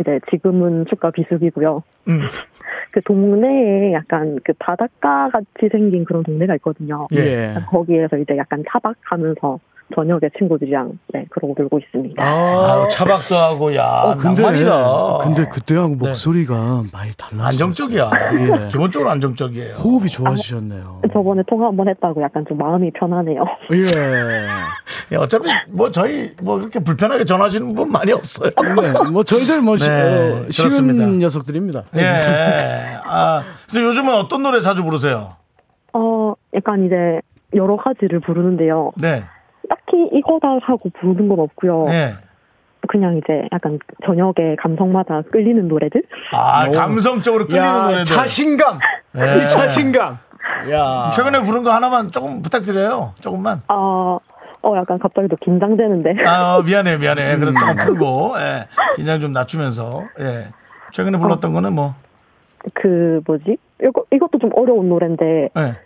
이제 지금은 축가 비수기고요. 음. 그 동네에 약간 그 바닷가 같이 생긴 그런 동네가 있거든요. 예. 거기에서 이제 약간 차박하면서 저녁에 친구들이랑 네 그러고 놀고 있습니다. 아유, 차박도 하고, 야, 어, 근데, 낭만이다. 근데 그때하고 목소리가 많이 달라졌어요. 안정적이야. 예. 기본적으로 안정적이에요. 호흡이 좋아지셨네요. 저번에 통화 한번 했다고 약간 좀 마음이 편하네요. 예. 예, 어차피 뭐 저희 뭐 이렇게 불편하게 전화하시는 분 많이 없어요. 네, 뭐 저희들 뭐 시- 네, 어, 쉬운 그렇습니다. 녀석들입니다. 예. 아, 그래서 요즘은 어떤 노래 자주 부르세요? 어, 약간 이제 여러 가지를 부르는데요. 네. 딱히 이거다 하고 부르는 건 없고요. 네. 그냥 이제 약간 저녁에 감성마다 끌리는 노래들? 아, 감성적으로 끌리는 야, 노래들. 자신감. 네. 이 자신감. 야. 최근에 부른 거 하나만 조금 부탁드려요. 조금만. 아, 어, 약간 갑자기 또 긴장되는데. 아, 미안해, 미안해. 그래도 조금 풀고, 예. 긴장 좀 낮추면서, 예. 최근에 불렀던 거는 뭐, 그, 뭐지? 이거, 이것도 좀 어려운 노래인데, 예.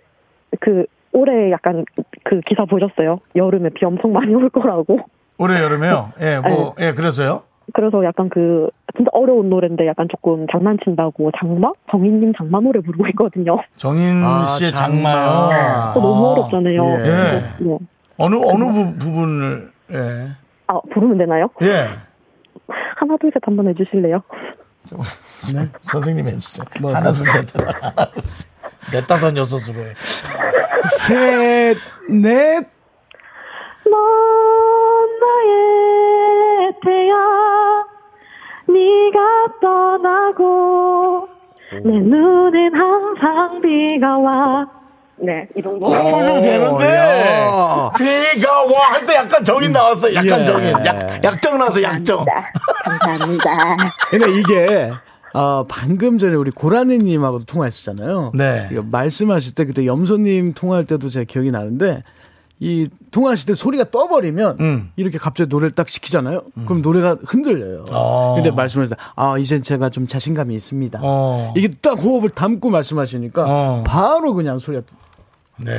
그 올해 약간 그 기사 보셨어요? 여름에 비 엄청 많이 올 거라고. 올해 여름에요. 예, 뭐, 예, 그래서요. 그래서 약간 그 진짜 어려운 노래인데 약간 조금 장난친다고 장마? 정인님 장마 노래 부르고 있거든요. 정인 아, 씨의 장마. 장마요. 어, 너무 어렵잖아요. 예. 그래서 뭐, 어느, 어느 부, 부분을, 예. 아 부르면 되나요? 예. 하나 둘 셋 한번 해주실래요? 네. 선생님 해주세요. 하나, 둘, 셋. 하나, 둘, 셋. 넷, 다섯, 여섯으로 해. 셋, 넷. 넌 나의 태양 네가 떠나고 내 눈엔 항상 비가 와 네 이 정도 어, 되는데. 야. 비가 와 할 때 약간 정인 나왔어. 약간 예. 정인. 약, 약정 나왔어, 약정. 감사합니다 그러니까 이게 어, 방금 전에 우리 고라니님하고도 통화했었잖아요. 네. 이거 말씀하실 때 그때 염소님 통화할 때도 제가 기억이 나는데 이 통화하실 때 소리가 떠버리면 음. 이렇게 갑자기 노래를 딱 시키잖아요. 그럼 노래가 흔들려요. 어. 근데 말씀하실 때, 아, 이젠 제가 좀 자신감이 있습니다. 어. 이게 딱 호흡을 담고 말씀하시니까 어. 바로 그냥 소리가 네.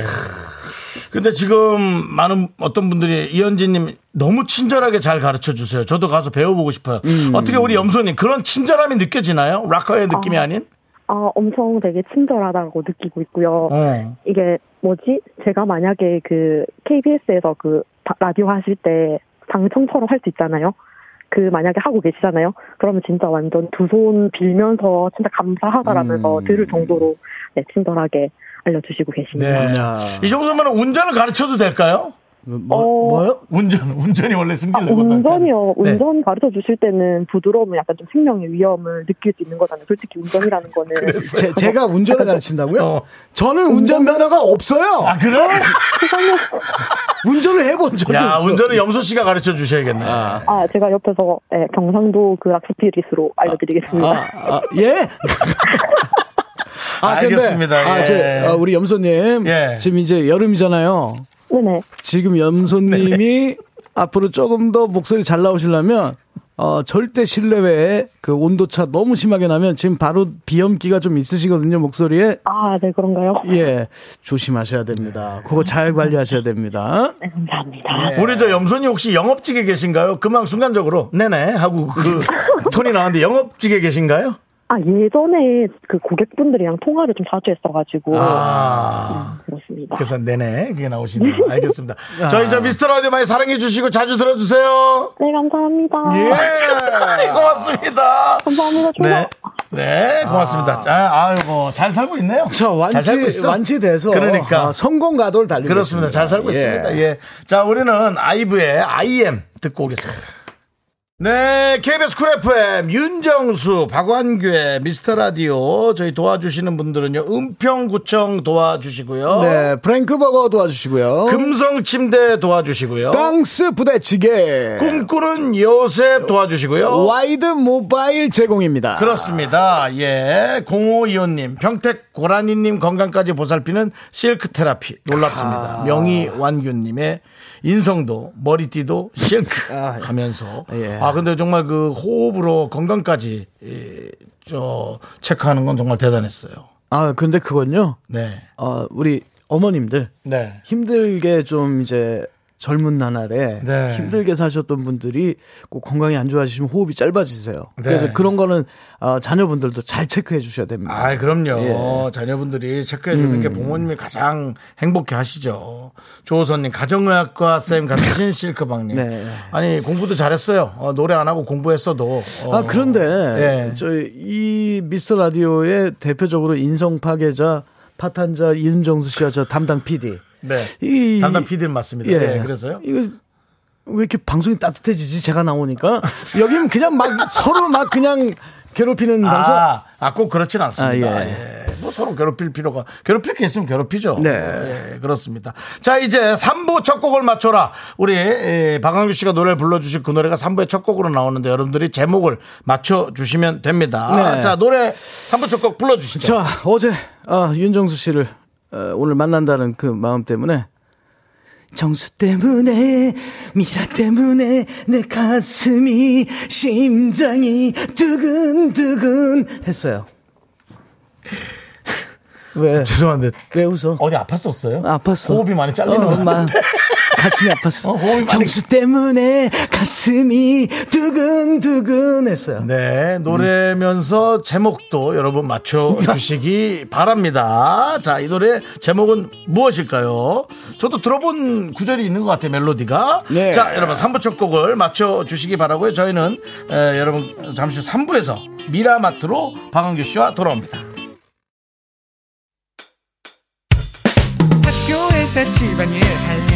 근데 지금 많은 어떤 분들이 이현진님 너무 친절하게 잘 가르쳐 주세요. 저도 가서 배워보고 싶어요. 음. 어떻게 우리 염소님 그런 친절함이 느껴지나요? 락커의 느낌이 아 닌? 아 엄청 되게 친절하다고 느끼고 있고요 어. 이게 뭐지 제가 만약에 그 KBS에서 그 바- 라디오 하실 때 방청처럼 할 수 있잖아요 그 만약에 하고 계시잖아요 그러면 진짜 완전 두 손 빌면서 진짜 감사하다라면서 음. 들을 정도로 네, 친절하게 알려주시고 계십니다 네. 야. 이 정도면 운전을 가르쳐도 될까요? 뭐, 어. 뭐요? 운전, 운전이 원래 승질 아, 운전이요. 네. 운전 가르쳐 주실 때는 부드러움은 약간 좀 생명의 위험을 느낄 수 있는 거잖아요. 솔직히 운전이라는 거는. 제, 제가 운전을 가르친다고요? 어. 저는 운전면허가 없어요. 아, 그래? 운전을 해본 적이 야, 없어. 운전은 염소 씨가 가르쳐 주셔야겠네. 아, 제가 옆에서 예, 경상도 그 락스피릿으로 알려드리겠습니다. 아, 아, 예? 아, 근데, 알겠습니다. 아, 예. 저, 아, 우리 염소님. 예. 지금 이제 여름이잖아요. 네네. 지금 염소님이 앞으로 조금 더 목소리 잘 나오시려면, 어, 절대 실내외에 그 온도차 너무 심하게 나면 지금 바로 비염기가 좀 있으시거든요, 목소리에. 아, 네, 그런가요? 예. 조심하셔야 됩니다. 그거 잘 관리하셔야 됩니다. 네, 감사합니다. 우리 저 염소님 혹시 영업직에 계신가요? 금방 순간적으로 네네 하고 그 톤이 나왔는데 영업직에 계신가요? 아, 예전에 그 고객분들이랑 통화를 좀 자주 했어가지고. 아. 그렇습니다. 그래서 네네 그게 나오시네요. 알겠습니다. 저희 저 미스터 라디오 많이 사랑해 주시고 자주 들어주세요. 네, 감사합니다. 예. 고맙습니다. 감사합니다. 네. 네, 고맙습니다. 자, 아이고, 잘 살고 있네요. 살고 완치, 있어. 완치돼서. 그러니까. 아, 성공 가도를 달리고 그렇습니다. 잘 살고 있습니다. 예. 자, 우리는 아이브의 IM 듣고 오겠습니다. 네, KBS Cool FM 윤정수, 박광규의 미스터 라디오 저희 도와주시는 분들은요. 은평구청 도와주시고요. 네, 프랭크버거 도와주시고요. 금성 침대 도와주시고요. 땅스 부대찌개. 꿈꾸는 요셉 도와주시고요. 와이드 모바일 제공입니다. 그렇습니다. 예. 0525님, 평택 고라니님 건강까지 보살피는 실크 테라피. 놀랍습니다. 명희 광규님의 인성도, 머리띠도 실크 하면서. 예. 아, 근데 정말 그 호흡으로 건강까지, 예, 저, 체크하는 건 정말 대단했어요. 아, 근데 그건요. 네. 어, 우리 어머님들 네. 힘들게 좀 이제 젊은 나날에 네. 힘들게 사셨던 분들이 꼭 건강이 안 좋아지시면 호흡이 짧아지세요. 네. 그래서 그런 거는 어, 자녀분들도 잘 체크해 주셔야 됩니다. 아, 그럼요. 예. 자녀분들이 체크해 주는 음. 게 부모님이 가장 행복해 하시죠. 조호선님, 가정의학과 쌤 같으신 실크방님. 네. 아니, 공부도 잘했어요. 어, 노래 안 하고 공부했어도. 어, 아 그런데 예. 저희 이 미스터 라디오의 대표적으로 인성 파괴자 파탄자 이은정수 씨와 저 담당 PD. 네. 이 담당 PD는 맞습니다. 예, 그래서요? 이거 왜 이렇게 방송이 따뜻해지지? 제가 나오니까 여기는 그냥 막 서로 막 그냥 괴롭히는 방송. 아, 아, 꼭 그렇진 않습니다. 아, 예. 예. 뭐 서로 괴롭힐 필요가, 괴롭힐 게 있으면 괴롭히죠. 네. 예, 그렇습니다. 자, 이제 3부 첫 곡을 맞춰라. 우리, 예, 박광규 씨가 노래를 불러주실 그 노래가 3부의 첫 곡으로 나오는데 여러분들이 제목을 맞춰주시면 됩니다. 네. 자, 노래 3부 첫 곡 불러주시죠. 자 어제 아, 윤정수 씨를 어, 오늘 만난다는 그 마음 때문에 정수 때문에 미라 때문에 내 가슴이 심장이 두근두근 했어요. 왜? 죄송한데 왜 웃어? 어디 아팠었어요? 아팠어. 호흡이 많이 잘리는 어, 것 같은데. 가슴이 아팠어. 어, 정수 때문에 가슴이 두근두근 했어요. 네, 노래면서 제목도 여러분 맞춰주시기 바랍니다. 자, 이 노래 제목은 무엇일까요? 저도 들어본 구절이 있는 것 같아요, 멜로디가. 네. 자, 여러분, 3부 첫 곡을 맞춰주시기 바라고요. 저희는, 에, 여러분, 잠시 후 3부에서 미라마트로 박광규 씨와 돌아옵니다. 학교에서 집안일 할일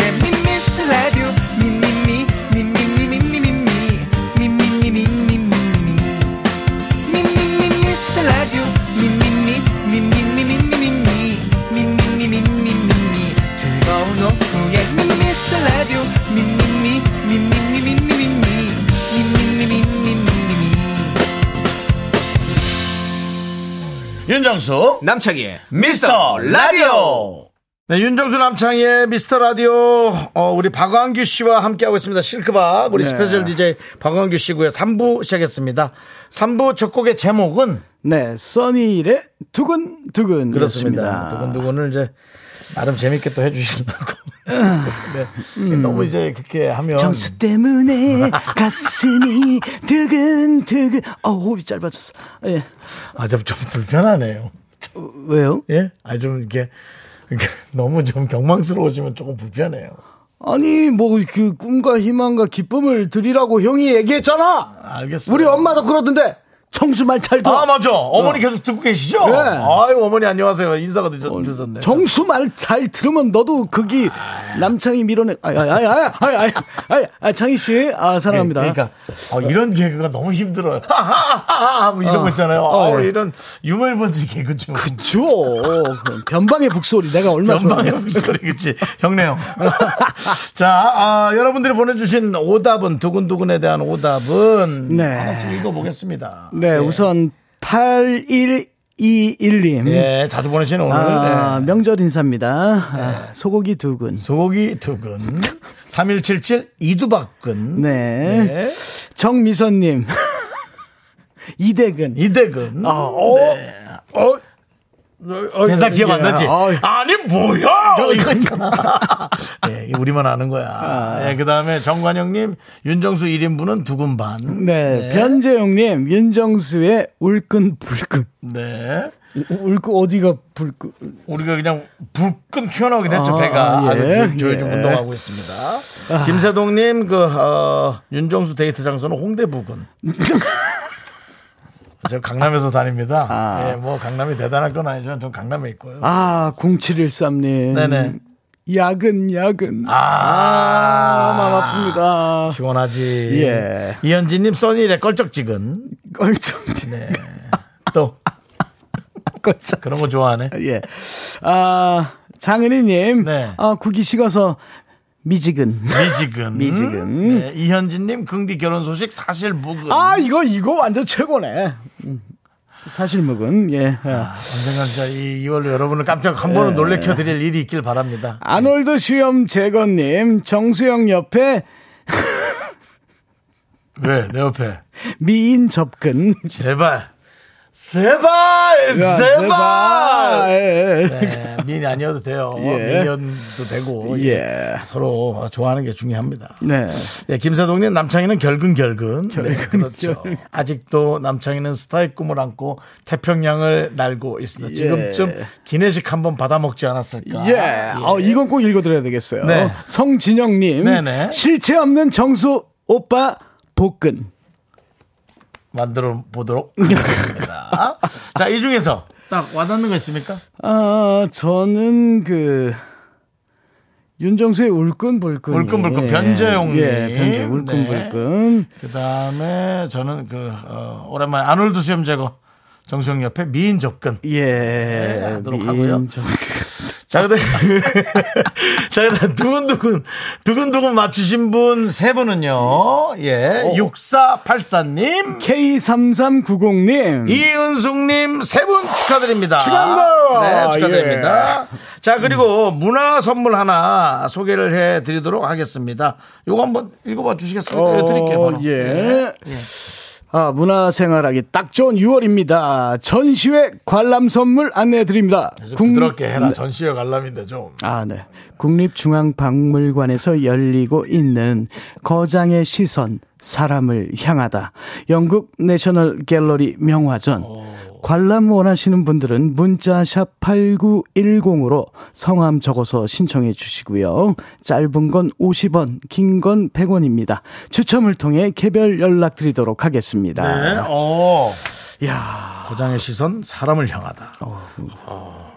윤정수, 남창희의 미스터 라디오. 네, 윤정수 남창희의 미스터 라디오, 어, 우리 박광규 씨와 함께하고 있습니다. 실크박, 우리 네. special DJ 박광규 씨고요. 3부 시작했습니다. 3부 첫 곡의 제목은 네, 써니힐의 두근두근. 그렇습니다. 두근두근을 이제 나름 재밌게 또 해주시려고. 네. 너무 이제 그렇게 하면. 정수 때문에 가슴이 두근두근. 어, 호흡이 짧아졌어. 예. 아, 좀, 좀 불편하네요. 왜요? 예? 아, 좀 이렇게. 너무 좀 경망스러우시면 조금 불편해요. 아니, 뭐, 그, 꿈과 희망과 기쁨을 드리라고 형이 얘기했잖아! 알겠어요. 우리 엄마도 그러던데! 정수 말잘 들어! 아, 맞아. 어머니 계속 듣고 계시죠? 네. 아유, 어머니 안녕하세요. 인사가 늦었, 늦었네. 정수 말 잘 들으면 너도 거기 남창이 밀어내. 아이, 아이, 아이, 아이, 아이, 아이, 아이, 아, 창희 씨, 아, 사랑합니다. 그러니까 어, 이런 개그가 너무 힘들어요. 하하하하 뭐 이런 어. 거 있잖아요. 어, 아, 예. 이런 유물번지 개그 좀. 죠 변방의 북소리 내가 얼마나 좋아하냐. 목소리 그치 형네요. 자 아, 여러분들이 보내주신 오답은 두근두근에 대한 오답은 네. 하나씩 읽어보겠습니다. 네, 우선 8121님. 예, 자주 보내시는 오늘 아, 네. 명절 인사입니다. 아, 소고기 두근. 소고기 두근 3177 이두박근 네. 네. 정미선님. 이대근. 이대근 아, 어, 어, 대사 기억 안 나지? 어, 아니 뭐야? 이거 있잖아. 예, 우리만 아는 거야. 예, 그다음에 정관영님 윤정수 1인분은 두근 반. 네, 변재용님, 윤정수의 울끈 불끈. 네. 울끈 어디가 불끈? 우리가 그냥 불끈 튀어나오긴 했죠, 아, 배가. 예, 아주 저희 좀 예. 운동하고 있습니다. 김세동님, 그, 어, 윤정수 데이트 장소는 홍대 부근. 저 강남에서 다닙니다. 예, 뭐 강남이 대단할 건 아니지만 전 강남에 있고요. 아, 0713님. 네네. 야근, 야근. 아, 아, 마음 아픕니다. 시원하지. 예. 이현진님, 써니의 껄쩍지근. 껄쩍. 네. 또, 껄쩍. 그런 거 좋아하네. 예. 아, 장은희님. 네. 아, 국이 식어서 미지근. 미지근. 미지근. 네, 이현진님, 긍디 결혼 소식 사실 무근. 아, 이거, 이거 완전 최고네. 음. 사실 묵은, 예. 아. 언젠가 진짜 이 2월로 여러분을 깜짝 한 번은 놀래켜 드릴 일이 있길 바랍니다. 아놀드 수염 제거님, 정수영 옆에 왜? 내 옆에. 미인 접근. 제발. 제발! 야, 제발! 제발. 네, 미인이 아니어도 돼요. 예. 미인이어도 되고. 예. 서로 좋아하는 게 중요합니다. 네. 네, 김사동님 남창희는 결근 결근. 네, 그렇죠. 아직도 남창희는 스타의 꿈을 안고 태평양을 날고 있습니다. 지금쯤 기내식 한번 받아 먹지 않았을까. 예. 어, 이건 꼭 읽어드려야 되겠어요. 네. 성진영님. 네네. 실체 없는 정수 오빠 복근. 만들어 보도록 하겠습니다. 자, 이 중에서 딱 와닿는 거 있습니까? 아, 저는 그, 윤정수의 울끈불끈. 울끈불끈, 변재용님. 예, 변재 울끈불끈. 그 다음에 저는 그, 어, 오랜만에 아놀드 수염 제거 정수영 옆에 미인 접근. 예. 하도록 하고요. 미인 접근. 자, 근데, 자, 근데 두근두근, 두근두근 맞추신 분 세 분은요, 예, 6484님, K3390님. 이은숙님 세 분 축하드립니다. 축하합니다. 네, 축하드립니다. 자, 그리고 문화 선물 하나 소개를 해 드리도록 하겠습니다. 요거 한번 읽어봐 주시겠어요? 네, 드릴게요. 바로. 예. 아, 문화생활하기 딱 좋은 6월입니다. 전시회 관람 선물 안내해 드립니다. 좀 부드럽게 해라. 전시회 관람인데 좀. 아, 네. 국립중앙박물관에서 열리고 있는 거장의 시선, 사람을 향하다. 영국 내셔널 갤러리 명화전. 관람 원하시는 분들은 문자 샵 8910으로 성함 적어서 신청해 주시고요. 짧은 건 50원, 긴 건 100원입니다. 추첨을 통해 개별 연락 드리도록 하겠습니다. 네, 어. 야 고장의 시선, 사람을 향하다. 어.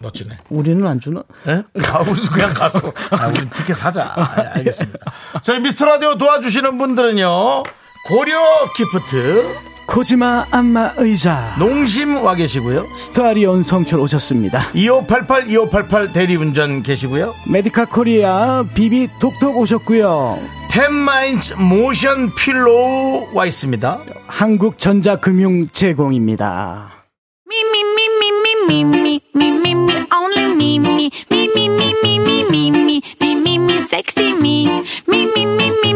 멋지네. 우리는 안 주나? 예? 아, 우리도 그냥 가서. 아, 우리 티켓 사자. 아, 알겠습니다. 저희 미스터 라디오 도와주시는 분들은요. 고려 기프트, 코지마 안마 의자. 농심 와 계시고요. 스타리온 성철 오셨습니다. 2588, 2588 대리운전 계시고요. 메디카 코리아 비비 톡톡 오셨고요. 텐마인즈 모션 필로우 와 있습니다. 한국전자금융 제공입니다. Me.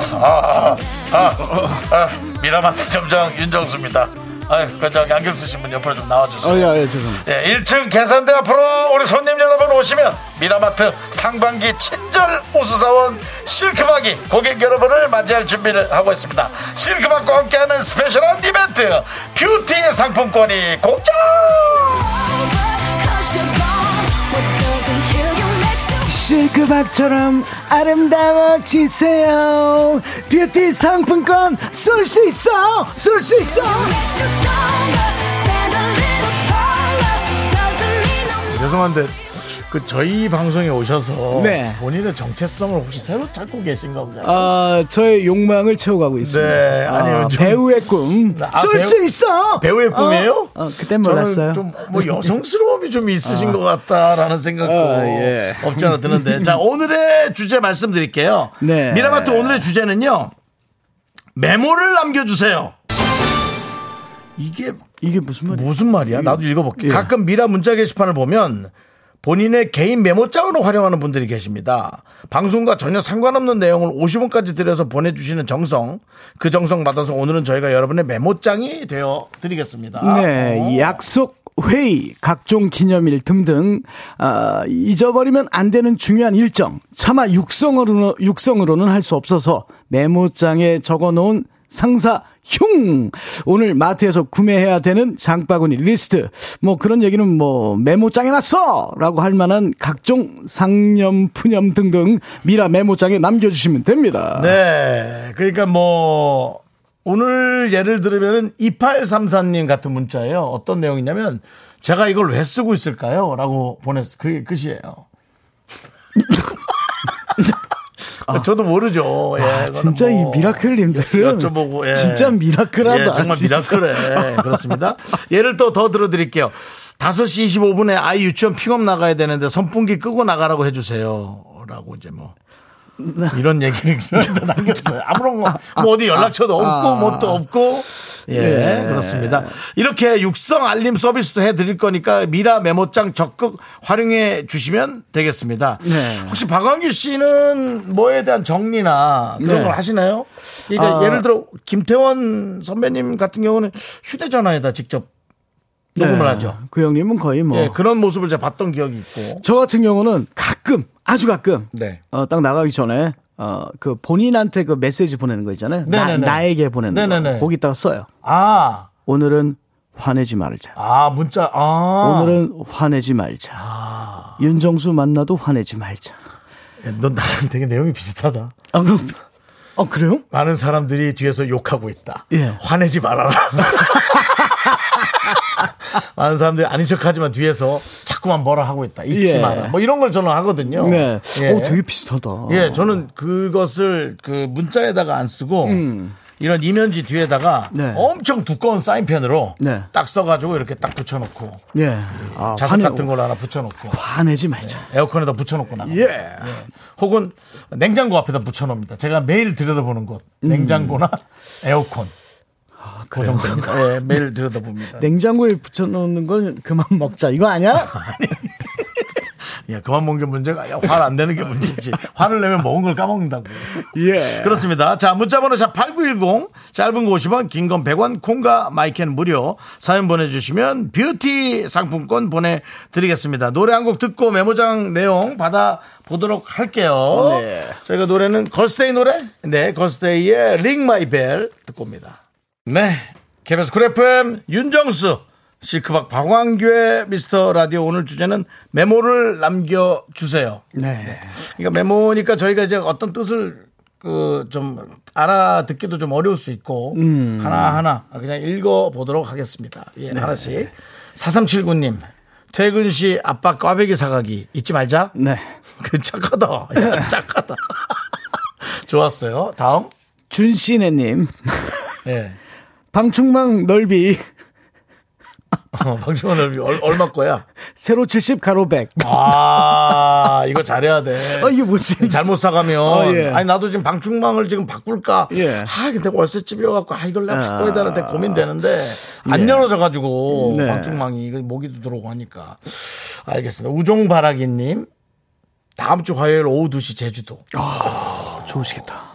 good is gone. 미라마트 점장 윤정수입니다. 아, 그저 안경 쓰신 분 옆으로 좀 나와주세요. 어, 야, 야, 죄송합니다. 예, 1층 계산대 앞으로 우리 손님 여러분 오시면 미라마트 상반기 친절 우수사원 실크박이 고객 여러분을 맞이할 준비를 하고 있습니다. 실크박과 함께하는 special한 이벤트 뷰티 상품권이 공짜! Makes you 실크박처럼 아름다워지세요. 뷰티 상품권 쏠 수 있어! 쏠 수 있어! makes you stronger. Stand a little taller. Doesn't mean no 죄송한데 그 저희 방송에 오셔서 네. 본인의 정체성을 혹시 새로 찾고 계신 건가요? 아, 저의 욕망을 채워가고 있습니다. 네, 아니요, 아, 좀- 배우의 꿈. 아, 쏠 배우- 수 있어! 배우의 꿈이에요? 어, 어, 그땐 몰랐어요. 저는 좀뭐 여성스러움이 좀 있으신 것 같다라는 생각도 아, 예. 없지 않아 드는데. 자, 오늘의 주제 말씀드릴게요. 네. 미라마트 오늘의 주제는요. 메모를 남겨주세요. 이게 이게 무슨 말이야? 무슨 말이야? 나도 읽어볼게. 예. 가끔 미라 문자 게시판을 보면 본인의 개인 메모장으로 활용하는 분들이 계십니다. 방송과 전혀 상관없는 내용을 50원까지 들여서 보내주시는 정성. 그 정성 받아서 오늘은 저희가 여러분의 메모장이 되어 드리겠습니다. 네, 약속, 회의, 각종 기념일 등등 아, 잊어버리면 안 되는 중요한 일정. 차마 육성으로는 육성으로는 할 수 없어서 메모장에 적어놓은 상사 흉 오늘 마트에서 구매해야 되는 장바구니 리스트 뭐 그런 얘기는 뭐 메모장에 놨어 라고 할 만한 각종 상념 푸념 등등 미라 메모장에 남겨주시면 됩니다. 네. 그러니까 뭐, 오늘 예를 들으면은 2834님 같은 문자예요. 어떤 내용이냐면, 제가 이걸 왜 쓰고 있을까요? 라고 보냈, 그게 끝이에요. 저도 모르죠. 예, 아, 그거는 진짜 이뭐 미라클님들은 여쭤보고, 예. 진짜 miracle하다. 예, 정말. miracle해. 그렇습니다. 예를 또 더 들어드릴게요. 5시 25분에 아이 유치원 픽업 나가야 되는데 선풍기 끄고 나가라고 해주세요. 라고 이제 뭐. 이런 얘기를 남겼어요. 아무런 거, 뭐 어디 연락처도 없고, 뭐 또 없고. 예, 그렇습니다. 이렇게 육성 알림 서비스도 해드릴 거니까 미라 메모장 적극 활용해 주시면 되겠습니다. 네. 혹시 박광규 씨는 뭐에 대한 정리나 그런 네. 걸 하시나요? 그러니까 아. 예를 들어 김태원 선배님 같은 경우는 휴대전화에다 직접 녹음을 네. 하죠. 그 형님은 거의 뭐. 예, 그런 모습을 제가 봤던 기억이 있고. 저 같은 경우는 가끔, 아주 가끔. 네. 어, 딱 나가기 전에, 어, 그 본인한테 그 메시지 보내는 거 있잖아요. 나, 네네네. 나에게 보내는 네네네. 거. 거기다가 써요. 아, 오늘은 화내지 말자. 아, 문자, 아. 오늘은 화내지 말자. 윤정수 만나도 화내지 말자. 야, 넌 나랑 되게 내용이 비슷하다. 아, 그럼, 어, 그래요? 많은 사람들이 뒤에서 욕하고 있다. 예. 화내지 말아라. 많은 사람들이 아닌 척 하지만 뒤에서 자꾸만 뭐라 하고 있다. 잊지 예. 마라. 뭐 이런 걸 저는 하거든요. 네. 예. 오, 되게 비슷하다. 예, 저는 그것을 그 문자에다가 안 쓰고 이런 이면지 뒤에다가 음. 네. 엄청 두꺼운 사인펜으로 네. 딱 써가지고 이렇게 딱 붙여놓고 예. 아, 자석 화내- 같은 걸 하나 붙여놓고 화내지 말자. 에어컨에다 붙여놓고 나가. 예. 혹은 냉장고 앞에다 붙여놓습니다. 제가 매일 들여다보는 곳 냉장고나 에어컨. 그 음. 그래요? 정도입니다. 예, 매일 들여다봅니다. 냉장고에 붙여놓는 건 그만 먹자. 이거 아니야? 예, 그만 먹는 게 문제가 아니야. 화를 안 내는 게 문제지. 화를 내면 먹은 걸 까먹는다고. 예. 그렇습니다. 자, 문자번호 샵8910, 짧은 거 50원, 긴 건 100원, 콩과 마이크는 무료. 사연 보내주시면 뷰티 상품권 보내드리겠습니다. 노래 한 곡 듣고 메모장 내용 받아 보도록 할게요. 네. 저희가 노래는 걸스데이 노래? 네, 걸스데이의 Ring My Bell 듣고 옵니다. 네. KBS Cool FM 윤정수 실크박 박광규의 미스터 라디오 오늘 주제는 메모를 남겨주세요. 네. 그러니까 메모니까 저희가 이제 어떤 뜻을 그 좀 알아듣기도 좀 어려울 수 있고 하나하나 그냥 읽어 보도록 하겠습니다. 예, 하나씩. 4379님. 퇴근 시 아빠 꽈배기 사가기 잊지 말자. 네. 그 착하다. 야, 착하다. 좋았어요. 다음. 준씨네님. 예. 방충망 넓이 어, 방충망 넓이 얼- 얼마 거야? 세로 70 가로 100. 아, 이거 잘해야 돼. 어, 이게 뭐지? 잘못 사가면 어, 예. 아니 나도 지금 방충망을 지금 바꿀까 예. 아 근데 월세집이어갖고 아 이걸 내가 아. 바꿔야 되는데 고민되는데 안 열어져가지고 네. 방충망이 이거 모기도 들어오고 하니까 알겠습니다 우종바라기님 다음 주 화요일 오후 2시 제주도 좋으시겠다.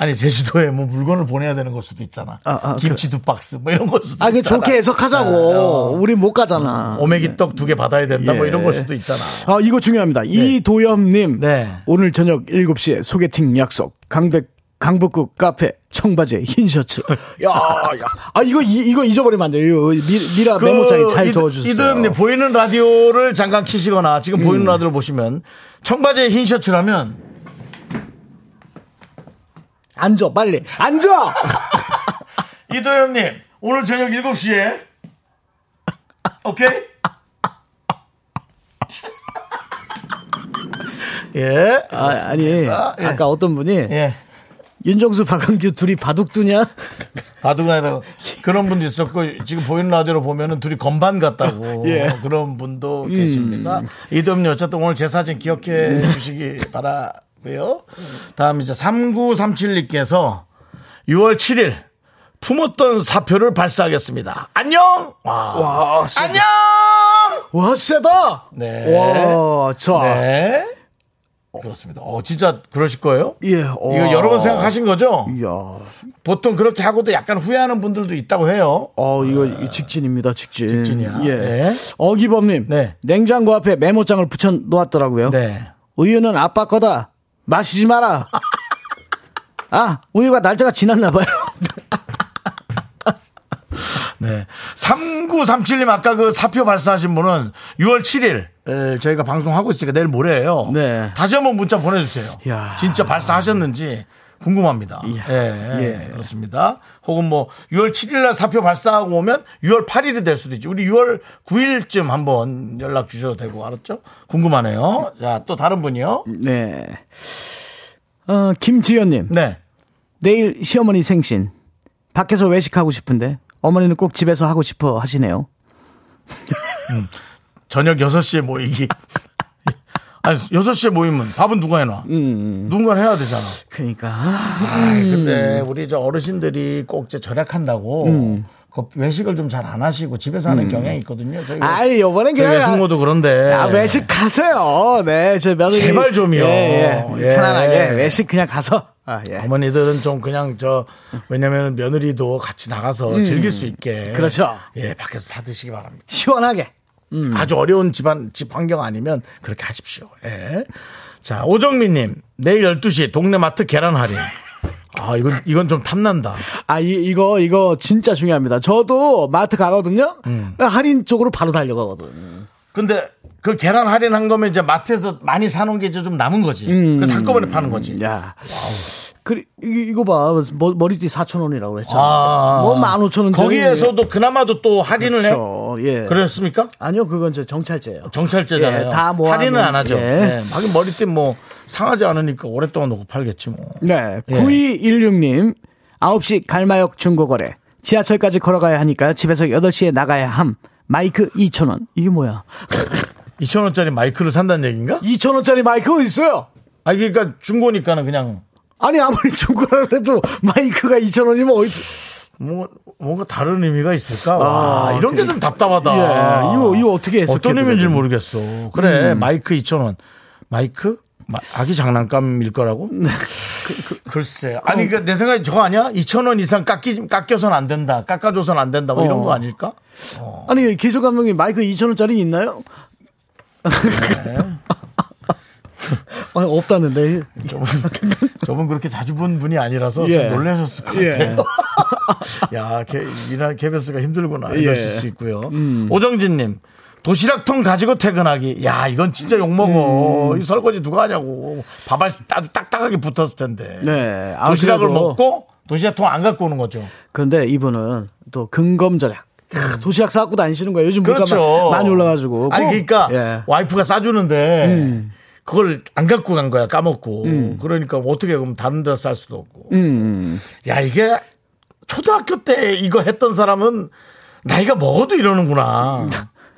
아니 제주도에 뭐 물건을 보내야 되는 걸 수도 있잖아 아, 아, 김치 두 박스 뭐 이런 걸 수도 아, 그 있잖아 좋게 해석하자고. 어. 우리 못 가잖아. 오메기 떡 두 개 받아야 된다 뭐 예. 이런 걸 수도 있잖아 아, 이거 중요합니다. 이도엽님. 네. 오늘 저녁 7시에 소개팅 약속. 강백, 강북구 카페, 청바지에 흰 셔츠. 야, 야. 아, 이거, 이, 이거 잊어버리면 안 돼요. 미, 미라 메모장에 잘그 이- 적어 주세요. 이도현님 보이는 라디오를 잠깐 키시거나 지금 보이는 라디오를 보시면 청바지에 흰 셔츠라면 앉아, 빨리. 앉아! 이도현님 오늘 저녁 7시에 오케이? 예. 아, 아니. 예. 아까 어떤 분이 예. 윤정수, 박한규 둘이 바둑두냐? 바둑 아니라 그런 분도 있었고 지금 보이는 라디오로 보면은 둘이 건반 같다고 예. 그런 분도 계십니다. 이도현님 어쨌든 오늘 제 사진 기억해 주시기 바라 고요. 다음 이제 3937님께서 6월 7일 품었던 사표를 발사하겠습니다. 안녕. 와. 와, 세- 안녕. 와, 세다! 네. 와, 자. 네. 그렇습니다. 어, 진짜 그러실 거예요? 예. 이거 여러 번 생각하신 거죠? 이야. 보통 그렇게 하고도 약간 후회하는 분들도 있다고 해요. 어, 이거 이 직진입니다, 직진. 직진이야. 예. 네. 어기범님. 네. 냉장고 앞에 메모장을 붙여 놓았더라고요. 네. 우유는 아빠 거다. 마시지 마라. 아, 우유가 날짜가 지났나 봐요. 네. 3937님 아까 그 사표 발사하신 분은 6월 7일 에, 저희가 방송하고 있으니까 내일 모레예요. 네. 다시 한번 문자 보내주세요. 야. 진짜 발사하셨는지 궁금합니다. 이야. 예, 예. 그렇습니다. 혹은 뭐 6월 7일 날 사표 발사하고 오면 6월 8일이 될 수도 있죠. 우리 6월 9일쯤 한번 연락 주셔도 되고 알았죠? 궁금하네요. 자, 또 다른 분이요. 네. 어, 김지연님. 네. 내일 시어머니 생신. 밖에서 외식하고 싶은데 어머니는 꼭 집에서 하고 싶어 하시네요. 저녁 6시에 모이기. 아니 6시에 모이면 밥은 누가 해놔? 누군가 해야 되잖아. 그러니까 아이, 근데 우리 저 어르신들이 꼭 이제 절약한다고 그 외식을 좀 잘 안 하시고 집에서 하는 경향이 있거든요. 저희 아이 요번엔 그냥 외숙모도 그런데 아, 외식 가세요. 네, 저 며느리 제발 좀요. 예, 예. 예. 편안하게 외식 그냥 가서. 아, 예. 어머니들은 좀 그냥 저 왜냐면 며느리도 같이 나가서 즐길 수 있게 그렇죠. 예 밖에서 사 드시기 바랍니다. 시원하게. 아주 어려운 집안 집 환경 아니면 그렇게 하십시오. 예. 자 오정민님 내일 12시 동네 마트 계란 할인. 아 이건 이건 좀 탐난다. 아, 이, 이거, 이거 진짜 중요합니다. 저도 마트 가거든요. 음. 할인 쪽으로 바로 달려가거든. 근데 그 계란 할인한 거면 이제 마트에서 많이 사놓은 게 이제 좀 남은 거지. 그래서 한꺼번에 파는 거지. 야. 그래, 이- 이거 봐. 머, 머리띠 4,000원이라고 그랬잖아. 아. 뭐 15,000원. 거기에서도 그나마도 또 할인을 해. 그렇죠. 예. 그랬습니까? 아니요, 그건 저 정찰제예요. 정찰제잖아요. 예, 다 모아놓은- 할인은 안 하죠. 예. 예. 하긴 머리띠 뭐 상하지 않으니까 오랫동안 놓고 팔겠지 뭐. 네. 예. 9216님, 9시 갈마역 중고거래. 지하철까지 걸어가야 하니까 집에서 8시에 나가야 함. 마이크 2,000원. 이게 뭐야? 2,000원짜리 마이크를 산다는 얘기인가? 2,000원짜리 마이크 어디 있어요? 아, 그러니까 중고니까는 그냥 아니, 아무리 중고라 그래도 마이크가 2,000원이면 어디, 뭐, 뭔가 다른 의미가 있을까? 아, 와, 이런 게 좀 답답하다. 예, 이거- 이거 어떻게 해석해야 어떤 의미인지 되거든? 모르겠어. 그래, 마이크 2,000원. 마이크? 마- 아기 장난감일 거라고? 그, 그, 글쎄. 아니, 그, 내 생각에 저거 아니야? 2,000원 이상 깎이, 깎여선 안 된다. 깎아줘선 안 된다. 뭐 이런 어. 거 아닐까? 아니, 기술 감독님 마이크 2,000원짜리 있나요? 네. 아니, 없다는데. 저분, 저분 그렇게 자주 본 분이 아니라서 예. 좀 놀라셨을 것 예. 같아요. 야, 개, 이날 KBS가 힘들구나. 이러실 예. 수 있고요. 오정진님. 도시락통 가지고 퇴근하기. 야, 이건 진짜 욕먹어. 음. 이 설거지 누가 하냐고. 밥알 아주 딱딱하게 붙었을 텐데. 네. 아, 도시락을 그래도- 먹고 도시락통 안 갖고 오는 거죠. 근데 이분은 또 근검절약. 크, 도시락 싸갖고 다니시는 거예요. 요즘 물가 음. 그렇죠. 마- 많이 올라가지고. 아니, 꼭- 그러니까 예. 와이프가 싸주는데 음. 그걸 안 갖고 간 거야. 까먹고. 그러니까 어떻게 그럼 다른 데서 쌀 수도 없고. 음. 야, 이게 초등학교 때 이거 했던 사람은 나이가 먹어도 이러는구나.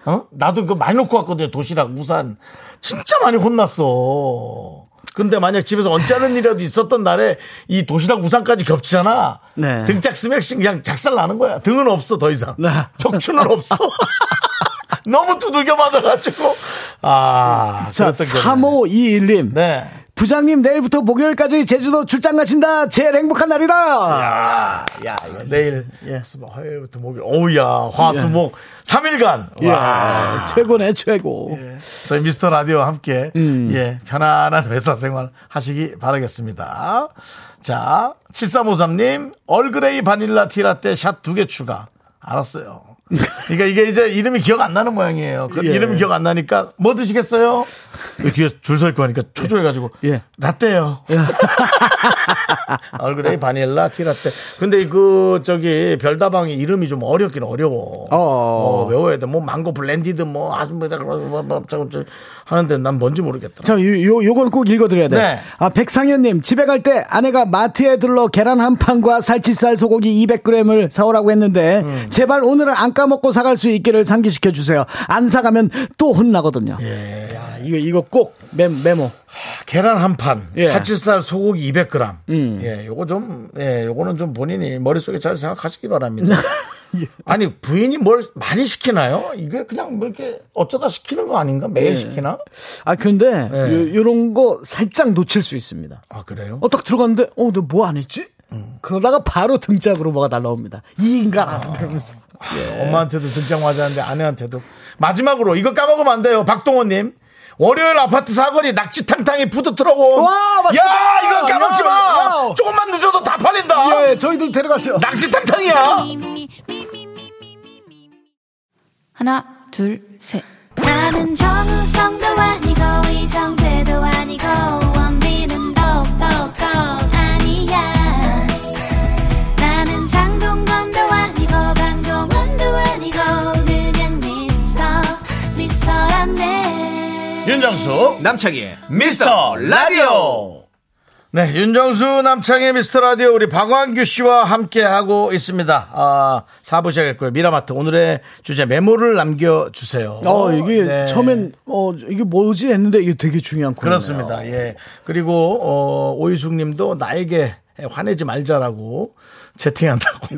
어? 나도 그거 많이 놓고 왔거든요. 도시락, 우산. 진짜 많이 혼났어. 근데 만약 집에서 언짢은 일이라도 있었던 날에 이 도시락 우산까지 겹치잖아. 네. 등짝 스매싱 그냥 작살 나는 거야. 등은 없어, 더 이상. 네. 척추는 없어. 너무 두들겨 맞아가지고. 아, 자, 그랬던 기억이 3521님. 네. 부장님 내일부터 목요일까지 제주도 출장 가신다. 제일 행복한 날이다. 야, 야, 이거 내일, 예, 수목, 화요일부터 목요일, 어우야, 화수목, 3일간. 와. 예, 최고네, 최고. 저희 미스터 라디오와 함께, 음. 예, 편안한 회사 생활 하시기 바라겠습니다. 자, 7353님, 얼그레이 바닐라 티라떼 샷 두 개 추가. 알았어요. 그러니까 이게 이제 이름이 기억 안 나는 모양이에요. 그 예. 이름이 기억 안 나니까 뭐 드시겠어요? 그 뒤에 줄 서 있고 하니까 초조해가지고 예. 라떼요. 얼그레이 바닐라 티라떼. 근데 그 저기 별다방이 이름이 좀 어렵긴 어려워. 어. 어, 외워야 돼. 뭐 망고 blended 뭐 아주 뭐 하는데 난 뭔지 모르겠다. 자, 요, 요, 요걸 꼭 읽어드려야 돼. 네. 아, 백상현님, 집에 갈 때 아내가 마트에 들러 계란 한 판과 살치살 소고기 200g을 사오라고 했는데, 음. 제발 오늘은 안 까먹고 사갈 수 있기를 상기시켜 주세요. 안 사가면 또 혼나거든요. 예. 야, 이거, 이거 꼭 메, 메모. 계란 한 판, 예. 사칠살 소고기 200g. 음. 예, 요거 좀, 예, 요거는 좀 본인이 머릿속에 잘 생각하시기 바랍니다. 예. 아니, 부인이 뭘 많이 시키나요? 이게 그냥 뭐 이렇게 어쩌다 시키는 거 아닌가? 예. 매일 시키나? 아, 근데, 네. 요, 요런 거 살짝 놓칠 수 있습니다. 아, 그래요? 어, 딱 들어갔는데, 어, 너 뭐 안 했지? 그러다가 바로 등짝으로 뭐가 날라옵니다. 이 인간 아. 그러면서. 엄마한테도 등짝 맞았는데 아내한테도. 마지막으로 이거 까먹으면 안 돼요. 박동호님. 월요일 아파트 사거리 낙지탕탕이 푸드 트럭 온. 와, 맞습니다. 야, 이거 까먹지 마. 야, 야. 조금만 늦어도 다 팔린다. 예, 저희들 데려가세요. 낙지탕탕이야. 하나, 둘, 셋. 나는 정우성도 아니고, 이정재도 아니고, 원빈은 더욱더 윤정수 남창희의 미스터 라디오. 네, 윤정수 남창의 미스터 라디오 우리 박광규 씨와 함께 하고 있습니다. 아, 4부 시작했고요. 미라마트 오늘의 주제 메모를 남겨 주세요. 어, 이게 네. 처음엔 어 이게 뭐지 했는데 이게 되게 중요한 코너네요. 그렇습니다. 예. 그리고 어, 오이숙 님도 나에게 화내지 말자라고 채팅한다고.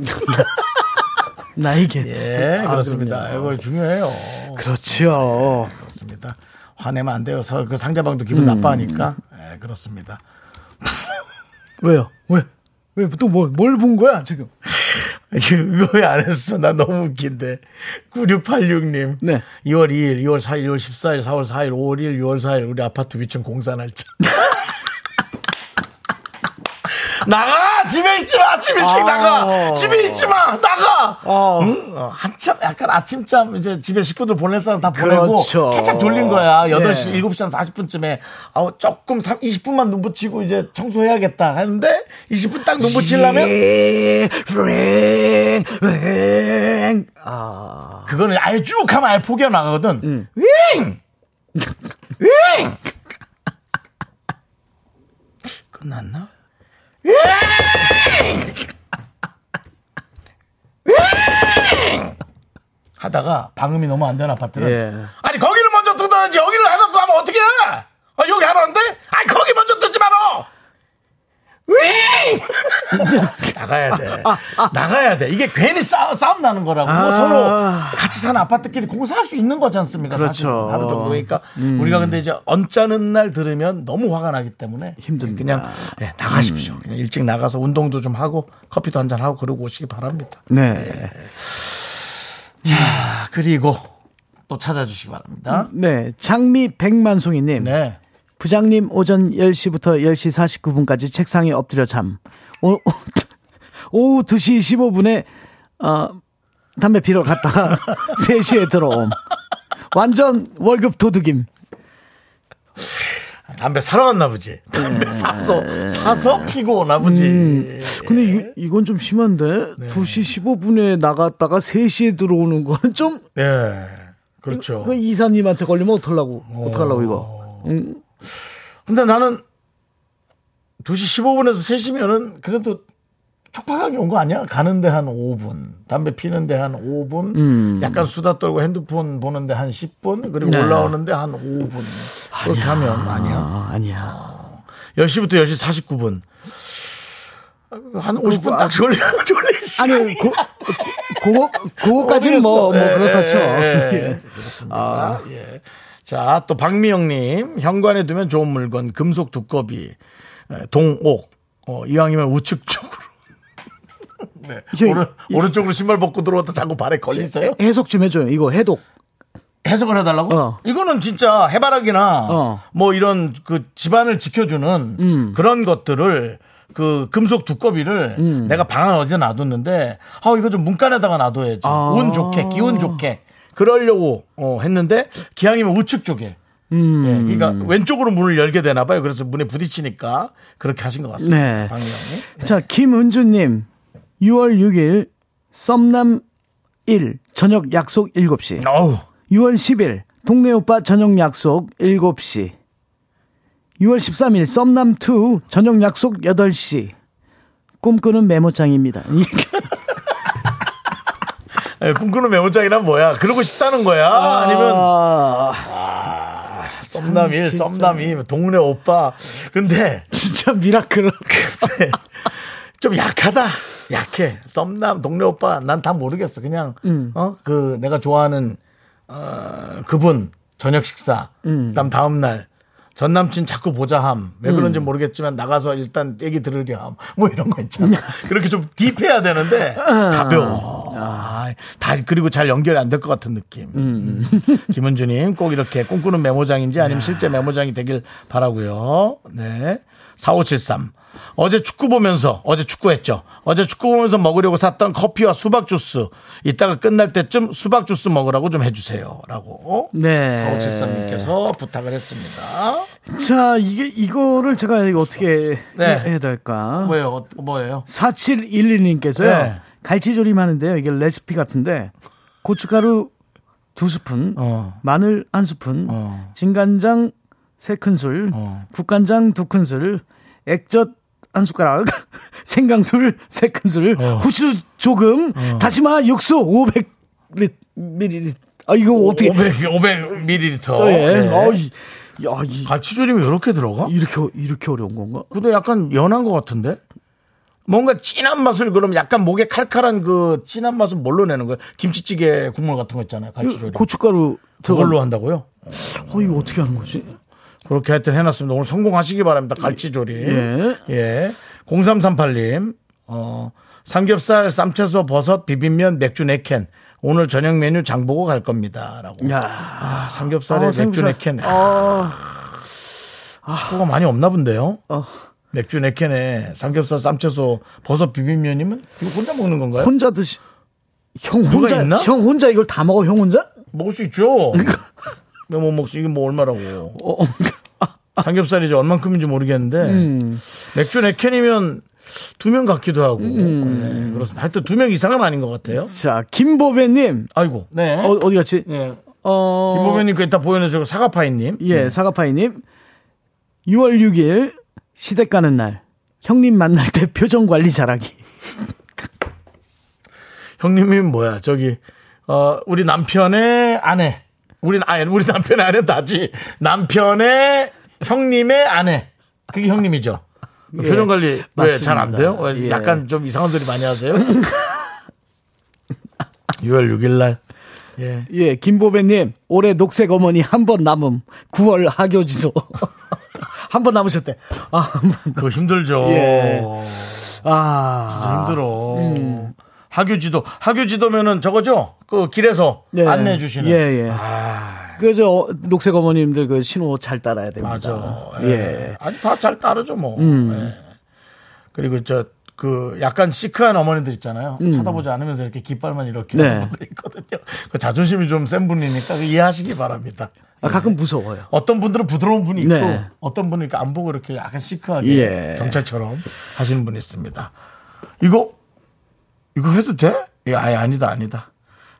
나에게. 예, 아, 그렇습니다. 그럼요. 이거 중요해요. 그렇죠. 그렇습니다. 화내면 안 돼요. 서- 그 상대방도 기분 나빠하니까. 예, 그렇습니다. 왜요? 왜? 왜 또 뭘 뭘 본 거야 지금? 이거 왜 안 했어? 나 너무 웃긴데. 9686님. 네. 2월 2일, 2월 4일, 2월 14일, 4월 4일, 5월 1일, 6월 4일 우리 아파트 위층 공사 날짜. 나가! 집에 있지 마! 아침 일찍 아. 나가! 집에 있지 마! 나가! 어. 응? 어, 한참 약간 아침잠 이제 집에 식구들 보낼 사람 다 보내고 그렇죠. 살짝 졸린 거야. 8시, 네. 7시 한 40분쯤에 아우 조금 3, 20분만 눈 붙이고 이제 청소해야겠다 하는데 20분 딱 눈 붙이려면 예, ring, ring. 아, 그거는 아예 쭉 하면 아예 포기가 나가거든. 음. 윙! 윙! 끝났나? 하다가 방음이 너무 안 되는 아파트는 예. 아니 거기를 먼저 뜯어야지 여기를 해갖고 하면 어떻게 해? 아, 여기 하라는데? 아니 거기 먼저 뜯지 마라! 윙! 나가야 돼. 나가야 돼. 이게 괜히 싸, 싸움 나는 거라고. 아. 서로 같이 사는 아파트끼리 공사할 수 있는 거지 않습니까? 그렇죠. 사실은. 하루 정도. 그러니까 우리가 근데 이제 언짢은 날 들으면 너무 화가 나기 때문에 힘듭니다. 그냥 예, 나가십시오. 그냥 일찍 나가서 운동도 좀 하고 커피도 한 잔 하고 그러고 오시기 바랍니다. 네. 자, 그리고 또 찾아주시기 바랍니다. 네. 장미 백만송이님. 네. 부장님 오전 10시부터 10시 49분까지 책상에 엎드려 잠. 오, 오후 2시 15분에 어, 담배 피러 갔다가 3시에 들어옴. 완전 월급 도둑임. 담배 사러 갔나 보지. 담배 사서, 사서 피고 오나 보지. 근데 이, 이건 좀 심한데 2시 15분에 나갔다가 3시에 들어오는 거는 좀 예. 그렇죠. 그 이사님한테 걸리면 어떡하려고 어떡하려고 이거. 음, 근데 나는 2시 15분에서 3시면은 그래도 촉박하게 온 거 아니야? 가는데 한 5분, 담배 피는데 한 5분, 약간 수다 떨고 핸드폰 보는데 한 10분, 그리고 네. 올라오는데 한 5분. 그렇게 하면 아니야. 아, 아니야. 10시부터 10시 49분. 한 50분 딱 졸리, 졸리 시간이 아니, 그, 그거, 그거까지는 뭐, 뭐. 그렇다 쳐. 예, 예, 예. 예. 그렇습니다. 예. 자, 또 박미영님, 현관에 두면 좋은 물건, 금속 두꺼비, 에, 동옥, 어, 이왕이면 우측 쪽으로. 네. 이게- 오른, 오른쪽으로 신발 벗고 들어왔다 자꾸 발에 걸리세요? 해석 좀 해줘요. 이거 해독. 해석을 해달라고? 어. 이거는 진짜 해바라기나 어. 뭐 이런 그 집안을 지켜주는 음. 그런 것들을 그 금속 두꺼비를 음. 내가 방 안에 어디에 놔뒀는데 아 이거 좀 문간에다가 놔둬야지 아. 운 좋게 기운 좋게 그러려고 어, 했는데 기왕이면 우측 쪽에 음. 예, 그러니까 왼쪽으로 문을 열게 되나 봐요. 그래서 문에 부딪히니까 그렇게 하신 것 같습니다. 네. 박미영님. 자, 김은주님, 6월 6일, 썸남 1, 저녁 약속 7시. 어우 6월 10일, 동네 오빠 저녁 약속 7시. 6월 13일, 썸남 2, 저녁 약속 8시. 꿈꾸는 메모장입니다. 예, 꿈꾸는 메모장이란 뭐야? 그러고 싶다는 거야? 아 니면 아, 썸남 일, 썸남 이, 동네 오빠. 근데 진짜 미라클. 좀 약하다. 약해. 썸남, 동네 오빠, 난 다 모르겠어. 그냥, 어, 그, 내가 좋아하는, 어, 그분, 저녁 식사. 그 다음 다음날. 전 남친 자꾸 보자 함. 왜 그런지 모르겠지만 나가서 일단 얘기 들으려 함. 뭐 이런 거 있잖아. 그렇게 좀 딥해야 되는데 가벼워. 아, 다 그리고 잘 연결이 안 될 것 같은 느낌. 음. 김은주님 꼭 이렇게 꿈꾸는 메모장인지 아니면 실제 메모장이 되길 바라고요. 네. 4573. 어제 축구 보면서 어제 축구했죠. 어제 축구 보면서 먹으려고 샀던 커피와 수박 주스 이따가 끝날 때쯤 수박 주스 먹으라고 좀 해주세요라고 네. 4573님께서 부탁을 했습니다. 자, 이게, 이거를 제가 이거 어떻게 네. 해야 될까? 뭐예요? 어, 뭐예요? 4711님께서요. 네. 갈치조림 하는데요. 이게 레시피 같은데 고춧가루 두 스푼, 어. 마늘 한 스푼, 어. 진간장 세 큰술, 어. 국간장 두 큰술, 액젓 한 숟가락, 생강술 세 큰술, 어. 후추 조금, 다시마 육수 500ml. 아 이거 어떻게? 500, 500ml. 어, 예. 네. 어, 이- 야, 이, 갈치조림이 이렇게 들어가? 이렇게 이렇게 어려운 건가? 근데 약간 연한 것 같은데? 뭔가 진한 맛을 그럼 약간 목에 칼칼한 그 진한 맛을 뭘로 내는 거예요? 김치찌개 국물 같은 거 있잖아요. 갈치조림. 고춧가루 저걸로 한다고요? 어 이거 어떻게 하는 거지? 그렇게 하여튼 해놨습니다. 오늘 성공하시기 바랍니다. 갈치조림. 예. 예. 0338님, 어, 삼겹살, 쌈채소, 버섯, 비빔면, 맥주 4캔. 오늘 저녁 메뉴 장 보고 갈 겁니다. 라고. 야, 아, 삼겹살에 아, 맥주 삼겹살. 4캔. 아, 식구가 많이 없나 본데요? 어. 맥주 4캔에 삼겹살, 쌈채소, 버섯, 비빔면이면 이거 혼자 먹는 건가요? 혼자 드시. 형 누가 혼자 있나? 형 혼자 이걸 다 먹어 형 혼자? 먹을 수 있죠. 왜못 먹지? 이게 뭐 얼마라고. 어, 삼겹살이 이제 얼만큼인지 모르겠는데 음. 맥주 4캔이면 두 명 같기도 하고 네, 그렇습니다. 하여튼 두 명 이상은 아닌 것 같아요. 자 김보배님 아이고. 네. 어, 어디 갔지? 네. 어, 김보배님 그 이따 보여주시고 사과파이님. 예, 사과파이님. 6월 6일 시댁 가는 날 형님 만날 때 표정 관리 잘하기. 형님이 뭐야? 저기 어 우리 남편의 아내. 우리 아니 우리 남편의 아내 나지. 남편의 형님의 아내. 그게 형님이죠. 그 표정 관리 왜. 잘 안 돼요? 왜 예. 약간 좀 이상한 소리 많이 하세요? 6월 6일 날. 예. 예, 김보배님 올해 녹색 어머니 한 번 남음 9월 하교지도 한 번 남으셨대. 아. 그거 힘들죠. 예. 아, 진짜 힘들어. 하교지도 하교지도면은 저거죠. 그 길에서 예. 안내해 주시는. 예, 예. 아, 그저 녹색 어머님들 그 신호 잘 따라야 됩니다. 맞아. 예. 예. 아니 다 잘 따르죠 뭐. 음. 예. 그리고 저 그 약간 시크한 어머니들 있잖아요. 쳐다보지 않으면서 이렇게 깃발만 이렇게 음. 네. 하는 분들 있거든요. 그 자존심이 좀 센 분이니까 그 이해하시기 바랍니다. 아, 가끔 무서워요. 어떤 분들은 부드러운 분이 있고 네. 어떤 분은 이렇게 안 보고 이렇게 약간 시크하게 예. 경찰처럼 하시는 분이 있습니다. 이거 이거 해도 돼? 예, 아예 아니다 아니다.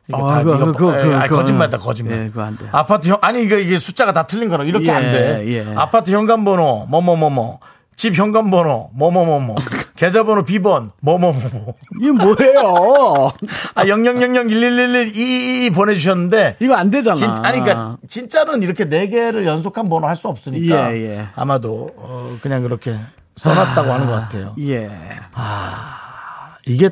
이거 아, 다 그거, 네가 그거, 예, 그거, 아니, 그거. 거짓말이다 거짓말. 예, 그거 안 돼요. 아파트 형 아니 이거 이게 숫자가 다 틀린 거라 이렇게 예, 안 돼. 예. 아파트 현관번호 뭐뭐뭐뭐 집 현관번호 뭐뭐뭐뭐 계좌번호 비번 뭐뭐뭐뭐 이게 뭐예요? 아 0000111122 보내주셨는데 이거 안 되잖아. 진, 아니, 그러니까 진짜는 이렇게 네 개를 연속한 번호 할 수 없으니까 예, 예. 아마도 어, 그냥 그렇게 써놨다고 하는 것 같아요. 예. 이게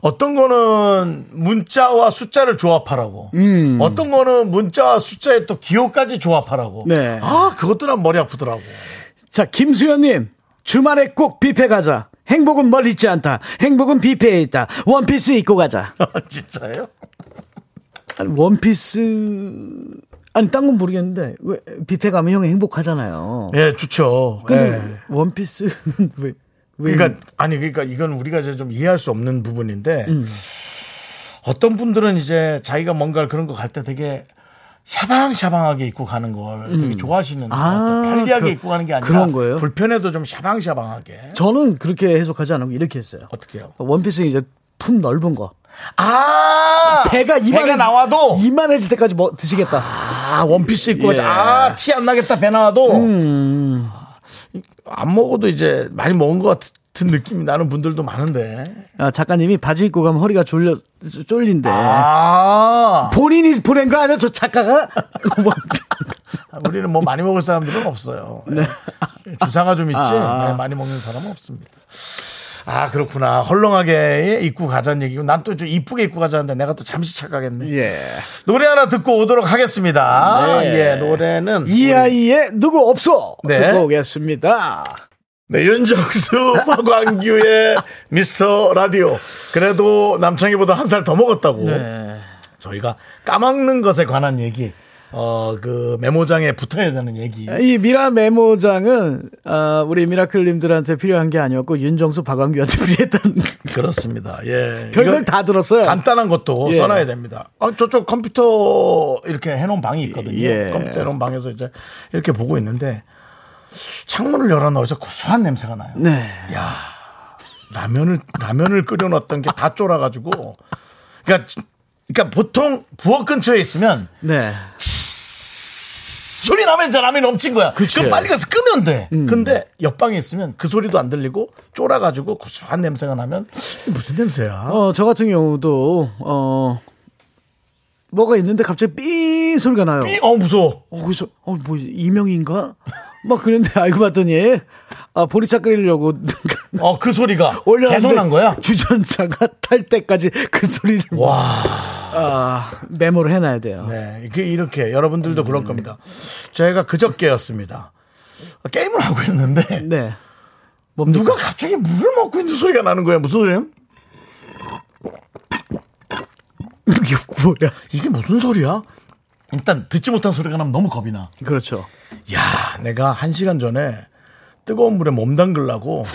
어떤 거는 문자와 숫자를 조합하라고, 음. 어떤 거는 문자와 숫자에 또 기호까지 조합하라고. 네. 아 그것도 난 머리 아프더라고. 자, 김수현님. 주말에 꼭 뷔페 가자. 행복은 멀리 있지 않다. 행복은 뷔페에 있다. 원피스 입고 가자. 진짜예요? 아니, 원피스. 아니, 딴 건 모르겠는데. 왜, 뷔페 가면 형이 행복하잖아요. 예, 좋죠. 근데 예. 원피스는 왜, 왜. 그러니까 아니 그러니까 이건 우리가 이제 좀 이해할 수 없는 부분인데 음. 어떤 분들은 이제 자기가 뭔가 그런 거 갈 때 되게 샤방샤방하게 입고 가는 걸 되게 좋아하시는 것 아. 편리하게 그- 입고 가는 게 아니라 그런 거예요? 불편해도 좀 샤방샤방하게 저는 그렇게 해석하지 않고 이렇게 했어요. 어떻게 해요? 원피스는 이제 품 넓은 거. 아 배가 이만 배가 나와도 이만해질 때까지 뭐 드시겠다. 아 원피스 입고 예. 가자. 아티 안 나겠다 배 나와도 음. 안 먹어도 이제 많이 먹은 것 같은 느낌이 나는 분들도 많은데 아, 작가님이 바지 입고 가면 허리가 졸려 쫄린대. 아 본인이 보낸 거 아니야? 저 작가가? 우리는 뭐 많이 먹을 사람들은 없어요. 주사가 좀 있지 아. 네, 많이 먹는 사람은 없습니다. 아 그렇구나 헐렁하게 입고 가자는 얘기고 난 또 좀 이쁘게 입고 가자는데 내가 또 잠시 착각했네. 예. 노래 하나 듣고 오도록 하겠습니다. 네. 예 노래는 이 아이의 누구 없어. 네. 듣고 오겠습니다. 네, 윤정수, 박광규의 미스터 라디오. 그래도 남창희보다 한 살 더 먹었다고. 네. 저희가 까먹는 것에 관한 얘기, 어, 그 메모장에 붙어야 되는 얘기. 이 미라 메모장은 아, 우리 미라클님들한테 필요한 게 아니었고 윤정수 박광규한테 필요했던 그렇습니다. 예. 별걸 다 들었어요. 간단한 것도 예. 써놔야 됩니다. 아, 저쪽 컴퓨터 이렇게 해놓은 방이 있거든요. 예. 컴퓨터 해놓은 방에서 이제 이렇게 보고 있는데 창문을 열어놓어서 구수한 냄새가 나요. 네. 야 라면을 라면을 끓여놨던 게 다 쫄아가지고 그러니까 그러니까 보통 부엌 근처에 있으면 네. 소리 나면 라면이 넘친 거야. 그치. 그럼 빨리 가서 끄면 돼. 근데 옆방에 있으면 그 소리도 안 들리고 쫄아가지고 구수한 냄새가 나면 무슨 냄새야? 어, 저 같은 경우도, 어, 뭐가 있는데 갑자기 삐 소리가 나요. 삐, 어 무서워. 어, 그래서, 어, 뭐, 이명인가? 막 그랬는데 알고 봤더니, 아, 보리차 끓이려고. 어 그 소리가 계속 난 거야. 주전자가 탈 때까지 그 소리를. 와. 아, 메모를 해놔야 돼요. 네, 이게 이렇게 여러분들도 그럴 겁니다. 저희가 그저께였습니다. 게임을 하고 있는데 네. 누가 갑자기 물을 먹고 있는 소리가 나는 거야. 무슨 소리야? 이게 뭐야? 이게 무슨 소리야? 일단 듣지 못한 소리가 나면 너무 겁이 나. 그렇죠. 야, 내가 한 시간 전에 뜨거운 물에 몸 담글라고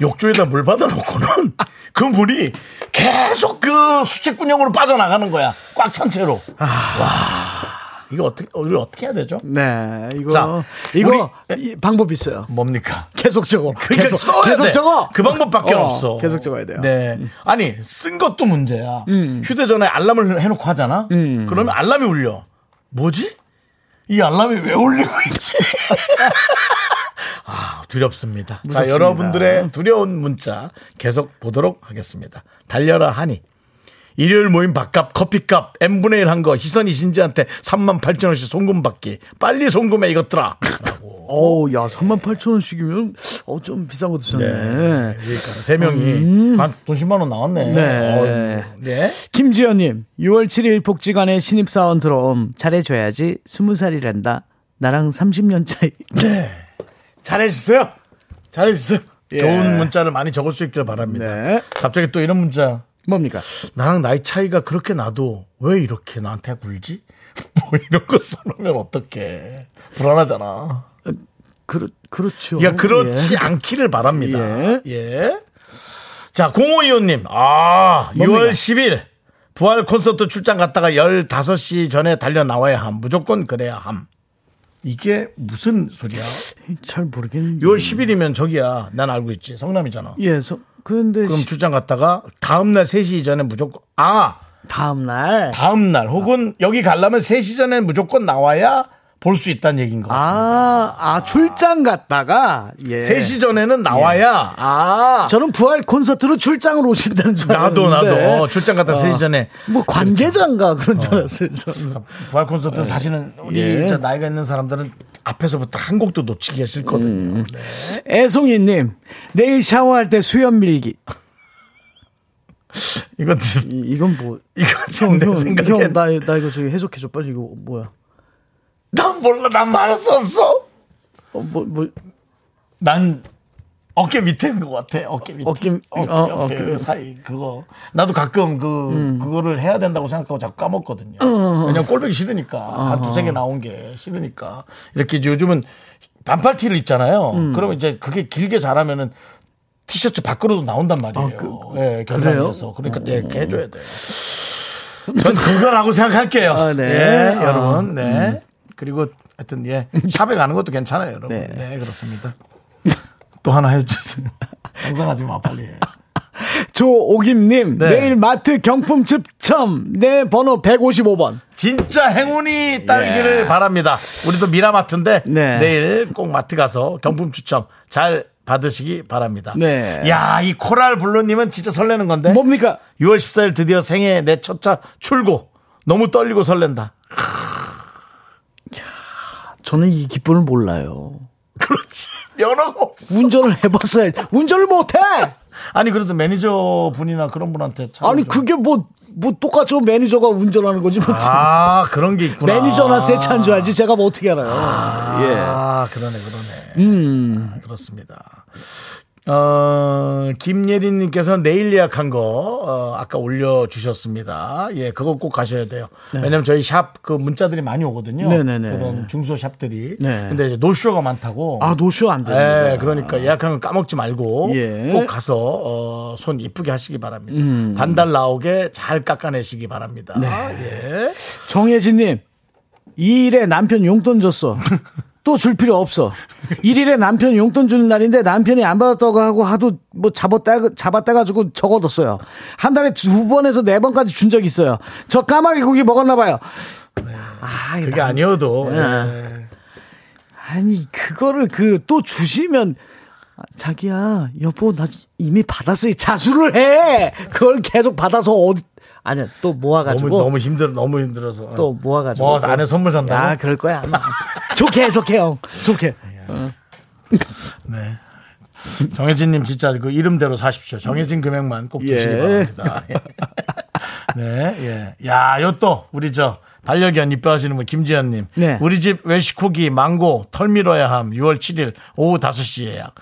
욕조에다 물 받아놓고는 그 물이 계속 그 수직군형으로 빠져나가는 거야. 꽉 찬 채로. 와, 이거 어떻게, 우리 어떻게 해야 되죠? 네, 이거 자, 이거 이 방법 있어요. 뭡니까? 계속 적어. 그러니까 계속 써야 계속 돼. 적어. 그 방법밖에 어, 없어. 계속 적어야 돼요. 음. 네. 아니, 쓴 것도 문제야. 휴대전화에 알람을 해놓고 하잖아? 음. 그러면 알람이 울려. 뭐지? 이 알람이 왜 울리고 있지? 아, 두렵습니다. 자, 무섭습니다. 여러분들의 두려운 문자 계속 보도록 하겠습니다. 달려라 하니. 일요일 모임 밥값, 커피값, n분의 1 한 거, 희선이 신지한테 3만 8천 원씩 송금 받기. 빨리 송금해 이것들아. 어우, 야, 3만 8천 원씩이면 어, 좀 비싼 거 드셨네. 네. 그러니까 세 명이 한돈 10만 원 나왔네. 음. 네. 어, 네. 김지연님, 6월 7일 복지관에 신입사원 들어옴. 잘해줘야지. 20살이란다. 나랑 30년 차이. 네. 잘해주세요. 잘해주세요. 예. 좋은 문자를 많이 적을 수 있길 바랍니다. 네. 갑자기 또 이런 문자. 뭡니까? 나랑 나이 차이가 그렇게 나도 왜 이렇게 나한테 굴지? 뭐 이런 거 써놓으면 어떡해. 불안하잖아. 그렇, 그렇죠. 야, 그렇지 예. 않기를 바랍니다. 예. 예. 자, 0525님. 아, 뭡니까? 6월 10일. 부활 콘서트 출장 갔다가 15시 전에 달려 나와야 함. 무조건 그래야 함. 이게 무슨 소리야? 잘 모르겠는데. 6월 10일이면 저기야. 난 알고 있지. 성남이잖아. 예, 서, 그런데 그럼 시- 출장 갔다가 다음날 3시 전에 무조건, 아, 다음날. 다음날 혹은 여기 가려면 3시 전에 무조건 나와야 볼 수 있다는 얘기인 것 같습니다. 아, 아, 출장 갔다가, 예. 3시 전에는 나와야, 아, 저는 부활 콘서트로 출장을 오신다는 줄 나도, 알았는데. 나도. 어, 출장 갔다 3시 전에. 뭐 관계자인가 그런 줄 알았어요, 저는. 부활 콘서트 사실은 우리 예. 나이가 있는 사람들은 앞에서부터 한 곡도 놓치기가 싫거든요. 네. 애송이님, 내일 샤워할 때 수염 밀기. 이건 좀, 이, 이건 뭐. 이건 좀내 형, 생각에. 형, 나, 나 이거 저기 해석해줘. 빨리 이거 뭐야. 난 몰라, 난 말할 수 없어. 어, 뭐, 뭐. 난 어깨 밑에인 것 같아. 어깨 밑에. 어깨, 어깨, 어, 어깨. 그 사이 그거. 나도 가끔 그 그거를 해야 된다고 생각하고 자꾸 까먹거든요. 왜냐면 꼴보기 싫으니까 한 두세 개 나온 게 싫으니까 이렇게 요즘은 반팔 티를 입잖아요. 그러면 이제 그게 길게 자라면은 티셔츠 밖으로도 나온단 말이에요. 예, 겨드랑이에서. 그러니까 네, 이렇게 해줘야 돼. 전 그거라고 생각할게요. 아, 네. 예, 아. 여러분. 네. 그리고 하여튼 예, 샵에 가는 것도 괜찮아요, 여러분. 네. 네, 그렇습니다. 또 하나 해주세요. 상상하지 마, 빨리 해. 조오김님, 네. 내일 마트 경품 추첨. 내 번호 155번. 진짜 행운이 따르기를 예. 바랍니다. 우리도 미라마트인데 네. 내일 꼭 마트 가서 경품 추첨 잘 받으시기 바랍니다. 네. 야, 이 코랄 블루님은 진짜 설레는 건데. 뭡니까? 6월 14일 드디어 생애 내 첫 차 출고. 너무 떨리고 설렌다. 저는 이 기쁨을 몰라요. 그렇지. 면허가 없어. 운전을 해봤어야, 운전을 못해! 아니, 그래도 매니저 분이나 그런 분한테 차 아니, 그게 뭐, 뭐 똑같죠. 매니저가 운전하는 거지. 뭐. 아, 그런 게 있구나. 매니저나 새 차인 줄 알지. 제가 뭐 어떻게 알아요. 아, 그러네, 그러네. 예. 음. 아, 그렇습니다. 어, 김예린님께서 내일 예약한 거, 어, 아까 올려주셨습니다. 예, 그거 꼭 가셔야 돼요. 왜냐면 저희 샵 그 문자들이 많이 오거든요. 네. 네네네. 그런 중소 샵들이. 네. 근데 이제 노쇼가 많다고. 아, 노쇼 안 됩니다. 예, 그러니까 예약한 거 까먹지 말고 예. 꼭 가서 어, 손 이쁘게 하시기 바랍니다. 음. 반달 나오게 잘 깎아내시기 바랍니다. 네. 예. 정혜진님, 이 일에 남편 용돈 줬어. 또 줄 필요 없어. 1일에 남편 용돈 주는 날인데 남편이 안 받았다고 하고 하도 뭐 잡았다, 잡았다가지고 적어뒀어요. 한 달에 두 번에서 네 번까지 준 적이 있어요. 저 까마귀 고기 먹었나봐요. 아, 그게 아니어도 네. 예. 아니 그거를 그 또 주시면 아, 자기야 여보 나 이미 받았으니 자수를 해 그걸 계속 받아서 어디 아니야 또 모아가지고 너무 너무 힘들 너무 힘들어서 또 모아가지고 모아서 또- 안에 선물 산다고. 야 그럴 거야 아마. 좋게 해석해 형 좋게 네. 정혜진님 진짜 그 이름대로 사십시오. 정혜진 금액만 꼭 주시기 예. 바랍니다. 네, 예. 야, 요 또 우리 저 반려견 입양하시는 분 김지현님. 네. 우리 집 웰시코기 망고 털 밀어야 함. 6월 7일 오후 5시 예약.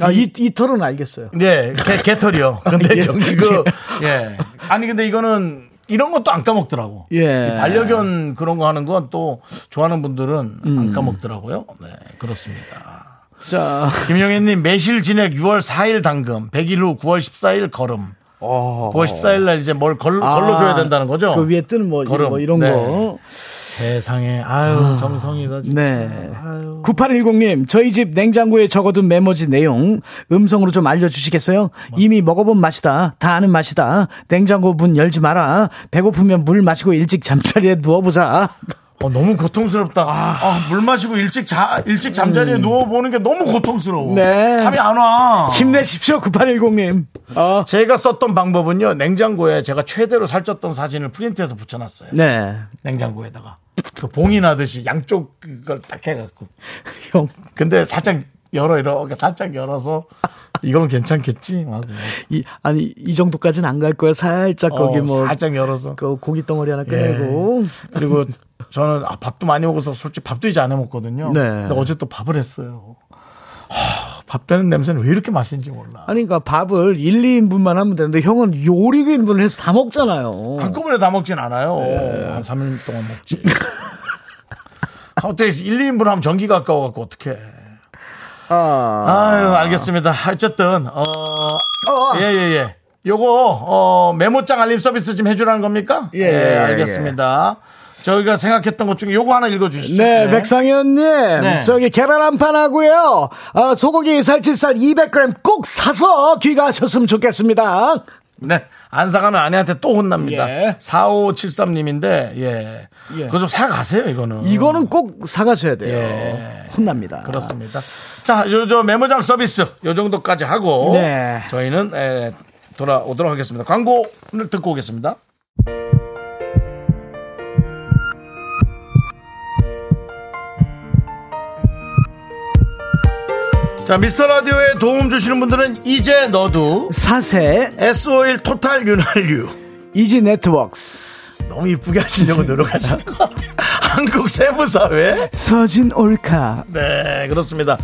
아 이 이 털은 알겠어요 네, 개, 개털이요. 근데 예. 저기 그, 예. 아니, 근데 이거는 이런 것도 안 까먹더라고. 예. 이 반려견 그런 거 하는 건 또 좋아하는 분들은 음. 안 까먹더라고요. 네, 그렇습니다. 자 김영애님 매실 진액 6월 4일 당금, 100일 후 9월 14일 걸음. 9월 14일 날 이제 뭘 걸, 걸러줘야 된다는 거죠? 그 위에 뜨는 뭐, 걸음. 뭐 이런 네. 거 세상에, 아유, 정성이다, 진짜. 네. 9810님, 저희 집 냉장고에 적어둔 메모지 내용 음성으로 좀 알려주시겠어요? 이미 먹어본 맛이다. 다 아는 맛이다. 냉장고 문 열지 마라. 배고프면 물 마시고 일찍 잠자리에 누워보자. 어, 너무 고통스럽다. 아, 물 마시고 일찍 자, 일찍 잠자리에 누워보는 게 너무 고통스러워. 음. 네. 잠이 안 와. 힘내십시오, 9810님. 어. 제가 썼던 방법은요, 냉장고에 제가 최대로 살쪘던 사진을 프린트해서 붙여놨어요. 네. 냉장고에다가. 그 봉이 나듯이 양쪽 그걸 딱 해갖고. 형, 근데 살짝 열어, 이렇게 살짝 열어서 이건 괜찮겠지? 하고. 이, 아니, 이 정도까지는 안 갈 거야. 살짝 거기 어, 뭐. 살짝 열어서. 그 고기 덩어리 하나 예. 꺼내고. 그리고 저는 아, 밥도 많이 먹어서 솔직히 밥도 이제 안 해 먹거든요. 네. 근데 어제 또 밥을 했어요. 하, 밥 되는 냄새는 왜 이렇게 맛있는지 몰라. 아니, 그러니까 밥을 1, 2인분만 하면 되는데 형은 요리 1인분을 해서 다 먹잖아요. 한꺼번에 다 먹진 않아요. 네. 한 3일 동안 먹지. 어떻게 1, 2인분 하면 전기가 아까워갖고 어떡해. 아. 아유, 알겠습니다. 어쨌든, 어, 예, 예, 예. 요거, 어, 메모장 알림 서비스 좀 해주라는 겁니까? 예, 예, 알겠습니다. 저희가 생각했던 것 중에 요거 하나 읽어주시죠. 네, 백상현님. 네. 저기 계란 한 판 하고요. 어, 소고기 살치살 200g 꼭 사서 귀가하셨으면 좋겠습니다. 네. 안 사가면 아내한테 또 혼납니다. 예. 4573님인데, 예. 예. 그거 좀 사가세요, 이거는. 이거는 꼭 사가셔야 돼요. 예. 혼납니다. 그렇습니다. 자, 요, 저 메모장 서비스, 요 정도까지 하고. 네. 저희는, 에, 돌아오도록 하겠습니다. 광고를 듣고 오겠습니다. 자, 미스터 라디오에 도움 주시는 분들은 이제 너도 사세 S51 토탈 윤활유. 이지 네트워크스 너무 이쁘게 하시려고 노력하시는 것 같아요. 한국 세무사회. 서진 올카 네, 그렇습니다.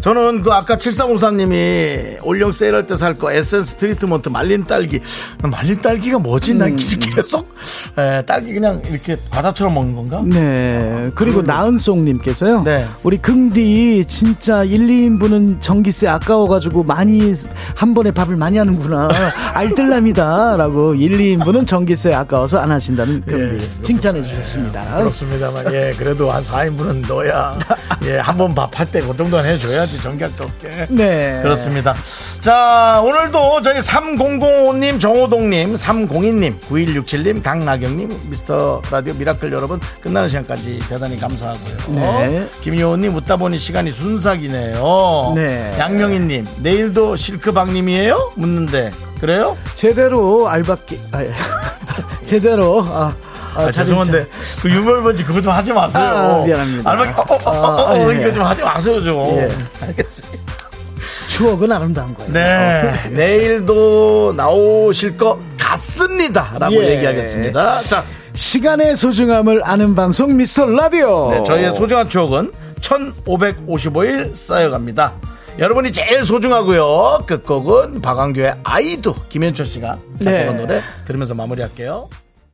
저는 그 아까 7354님이 올영 세일할 때 살 거 에센스 트리트먼트 말린 딸기. 말린 딸기가 뭐지? 난 계속 에, 딸기 그냥 이렇게 과자처럼 먹는 건가? 네 그리고 나은송님께서요 네. 우리 긍디 진짜 1, 2인분은 전기세 아까워가지고 많이 한 번에 밥을 많이 하는구나 알뜰남이다 라고 1, 2인분은 전기세 아까워서 안 하신다는 긍디 예. 칭찬해 주셨습니다 그렇습니다 만, 예, 그래도 한 4인분은 넣어야, 예, 한 번 밥할 때 그 정도는 해줘야지, 전기할게 없게. 네 그렇습니다. 자, 오늘도 저희 3005님, 정호동님, 302님, 9167님, 강나경님, 미스터 라디오 미라클 여러분, 끝나는 시간까지 대단히 감사하고요. 네. 김효원님, 웃다 보니 시간이 순삭이네요. 네. 양명희님, 내일도 실크박님이에요? 묻는데, 그래요? 제대로 알박기 아, 예. 제대로 아, 아, 아, 잘 죄송한데, 그 유물 번지 그거 좀 하지 마세요. 아, 미안합니다. 알바, 어, 어, 어, 어, 아, 어, 예. 이거 좀 하지 마세요, 좀. 예. 알겠습니다. 추억은 아름다운 거예요. 네, 내일도 나오실 것 같습니다. 라고 예. 얘기하겠습니다. 자, 시간의 소중함을 아는 방송 미스터 라디오. 네, 저희의 소중한 추억은 1555일 쌓여갑니다. 여러분이 제일 소중하고요. 끝곡은 박완규의 아이도 김현철 씨가 작곡한 네. 노래 들으면서 마무리할게요.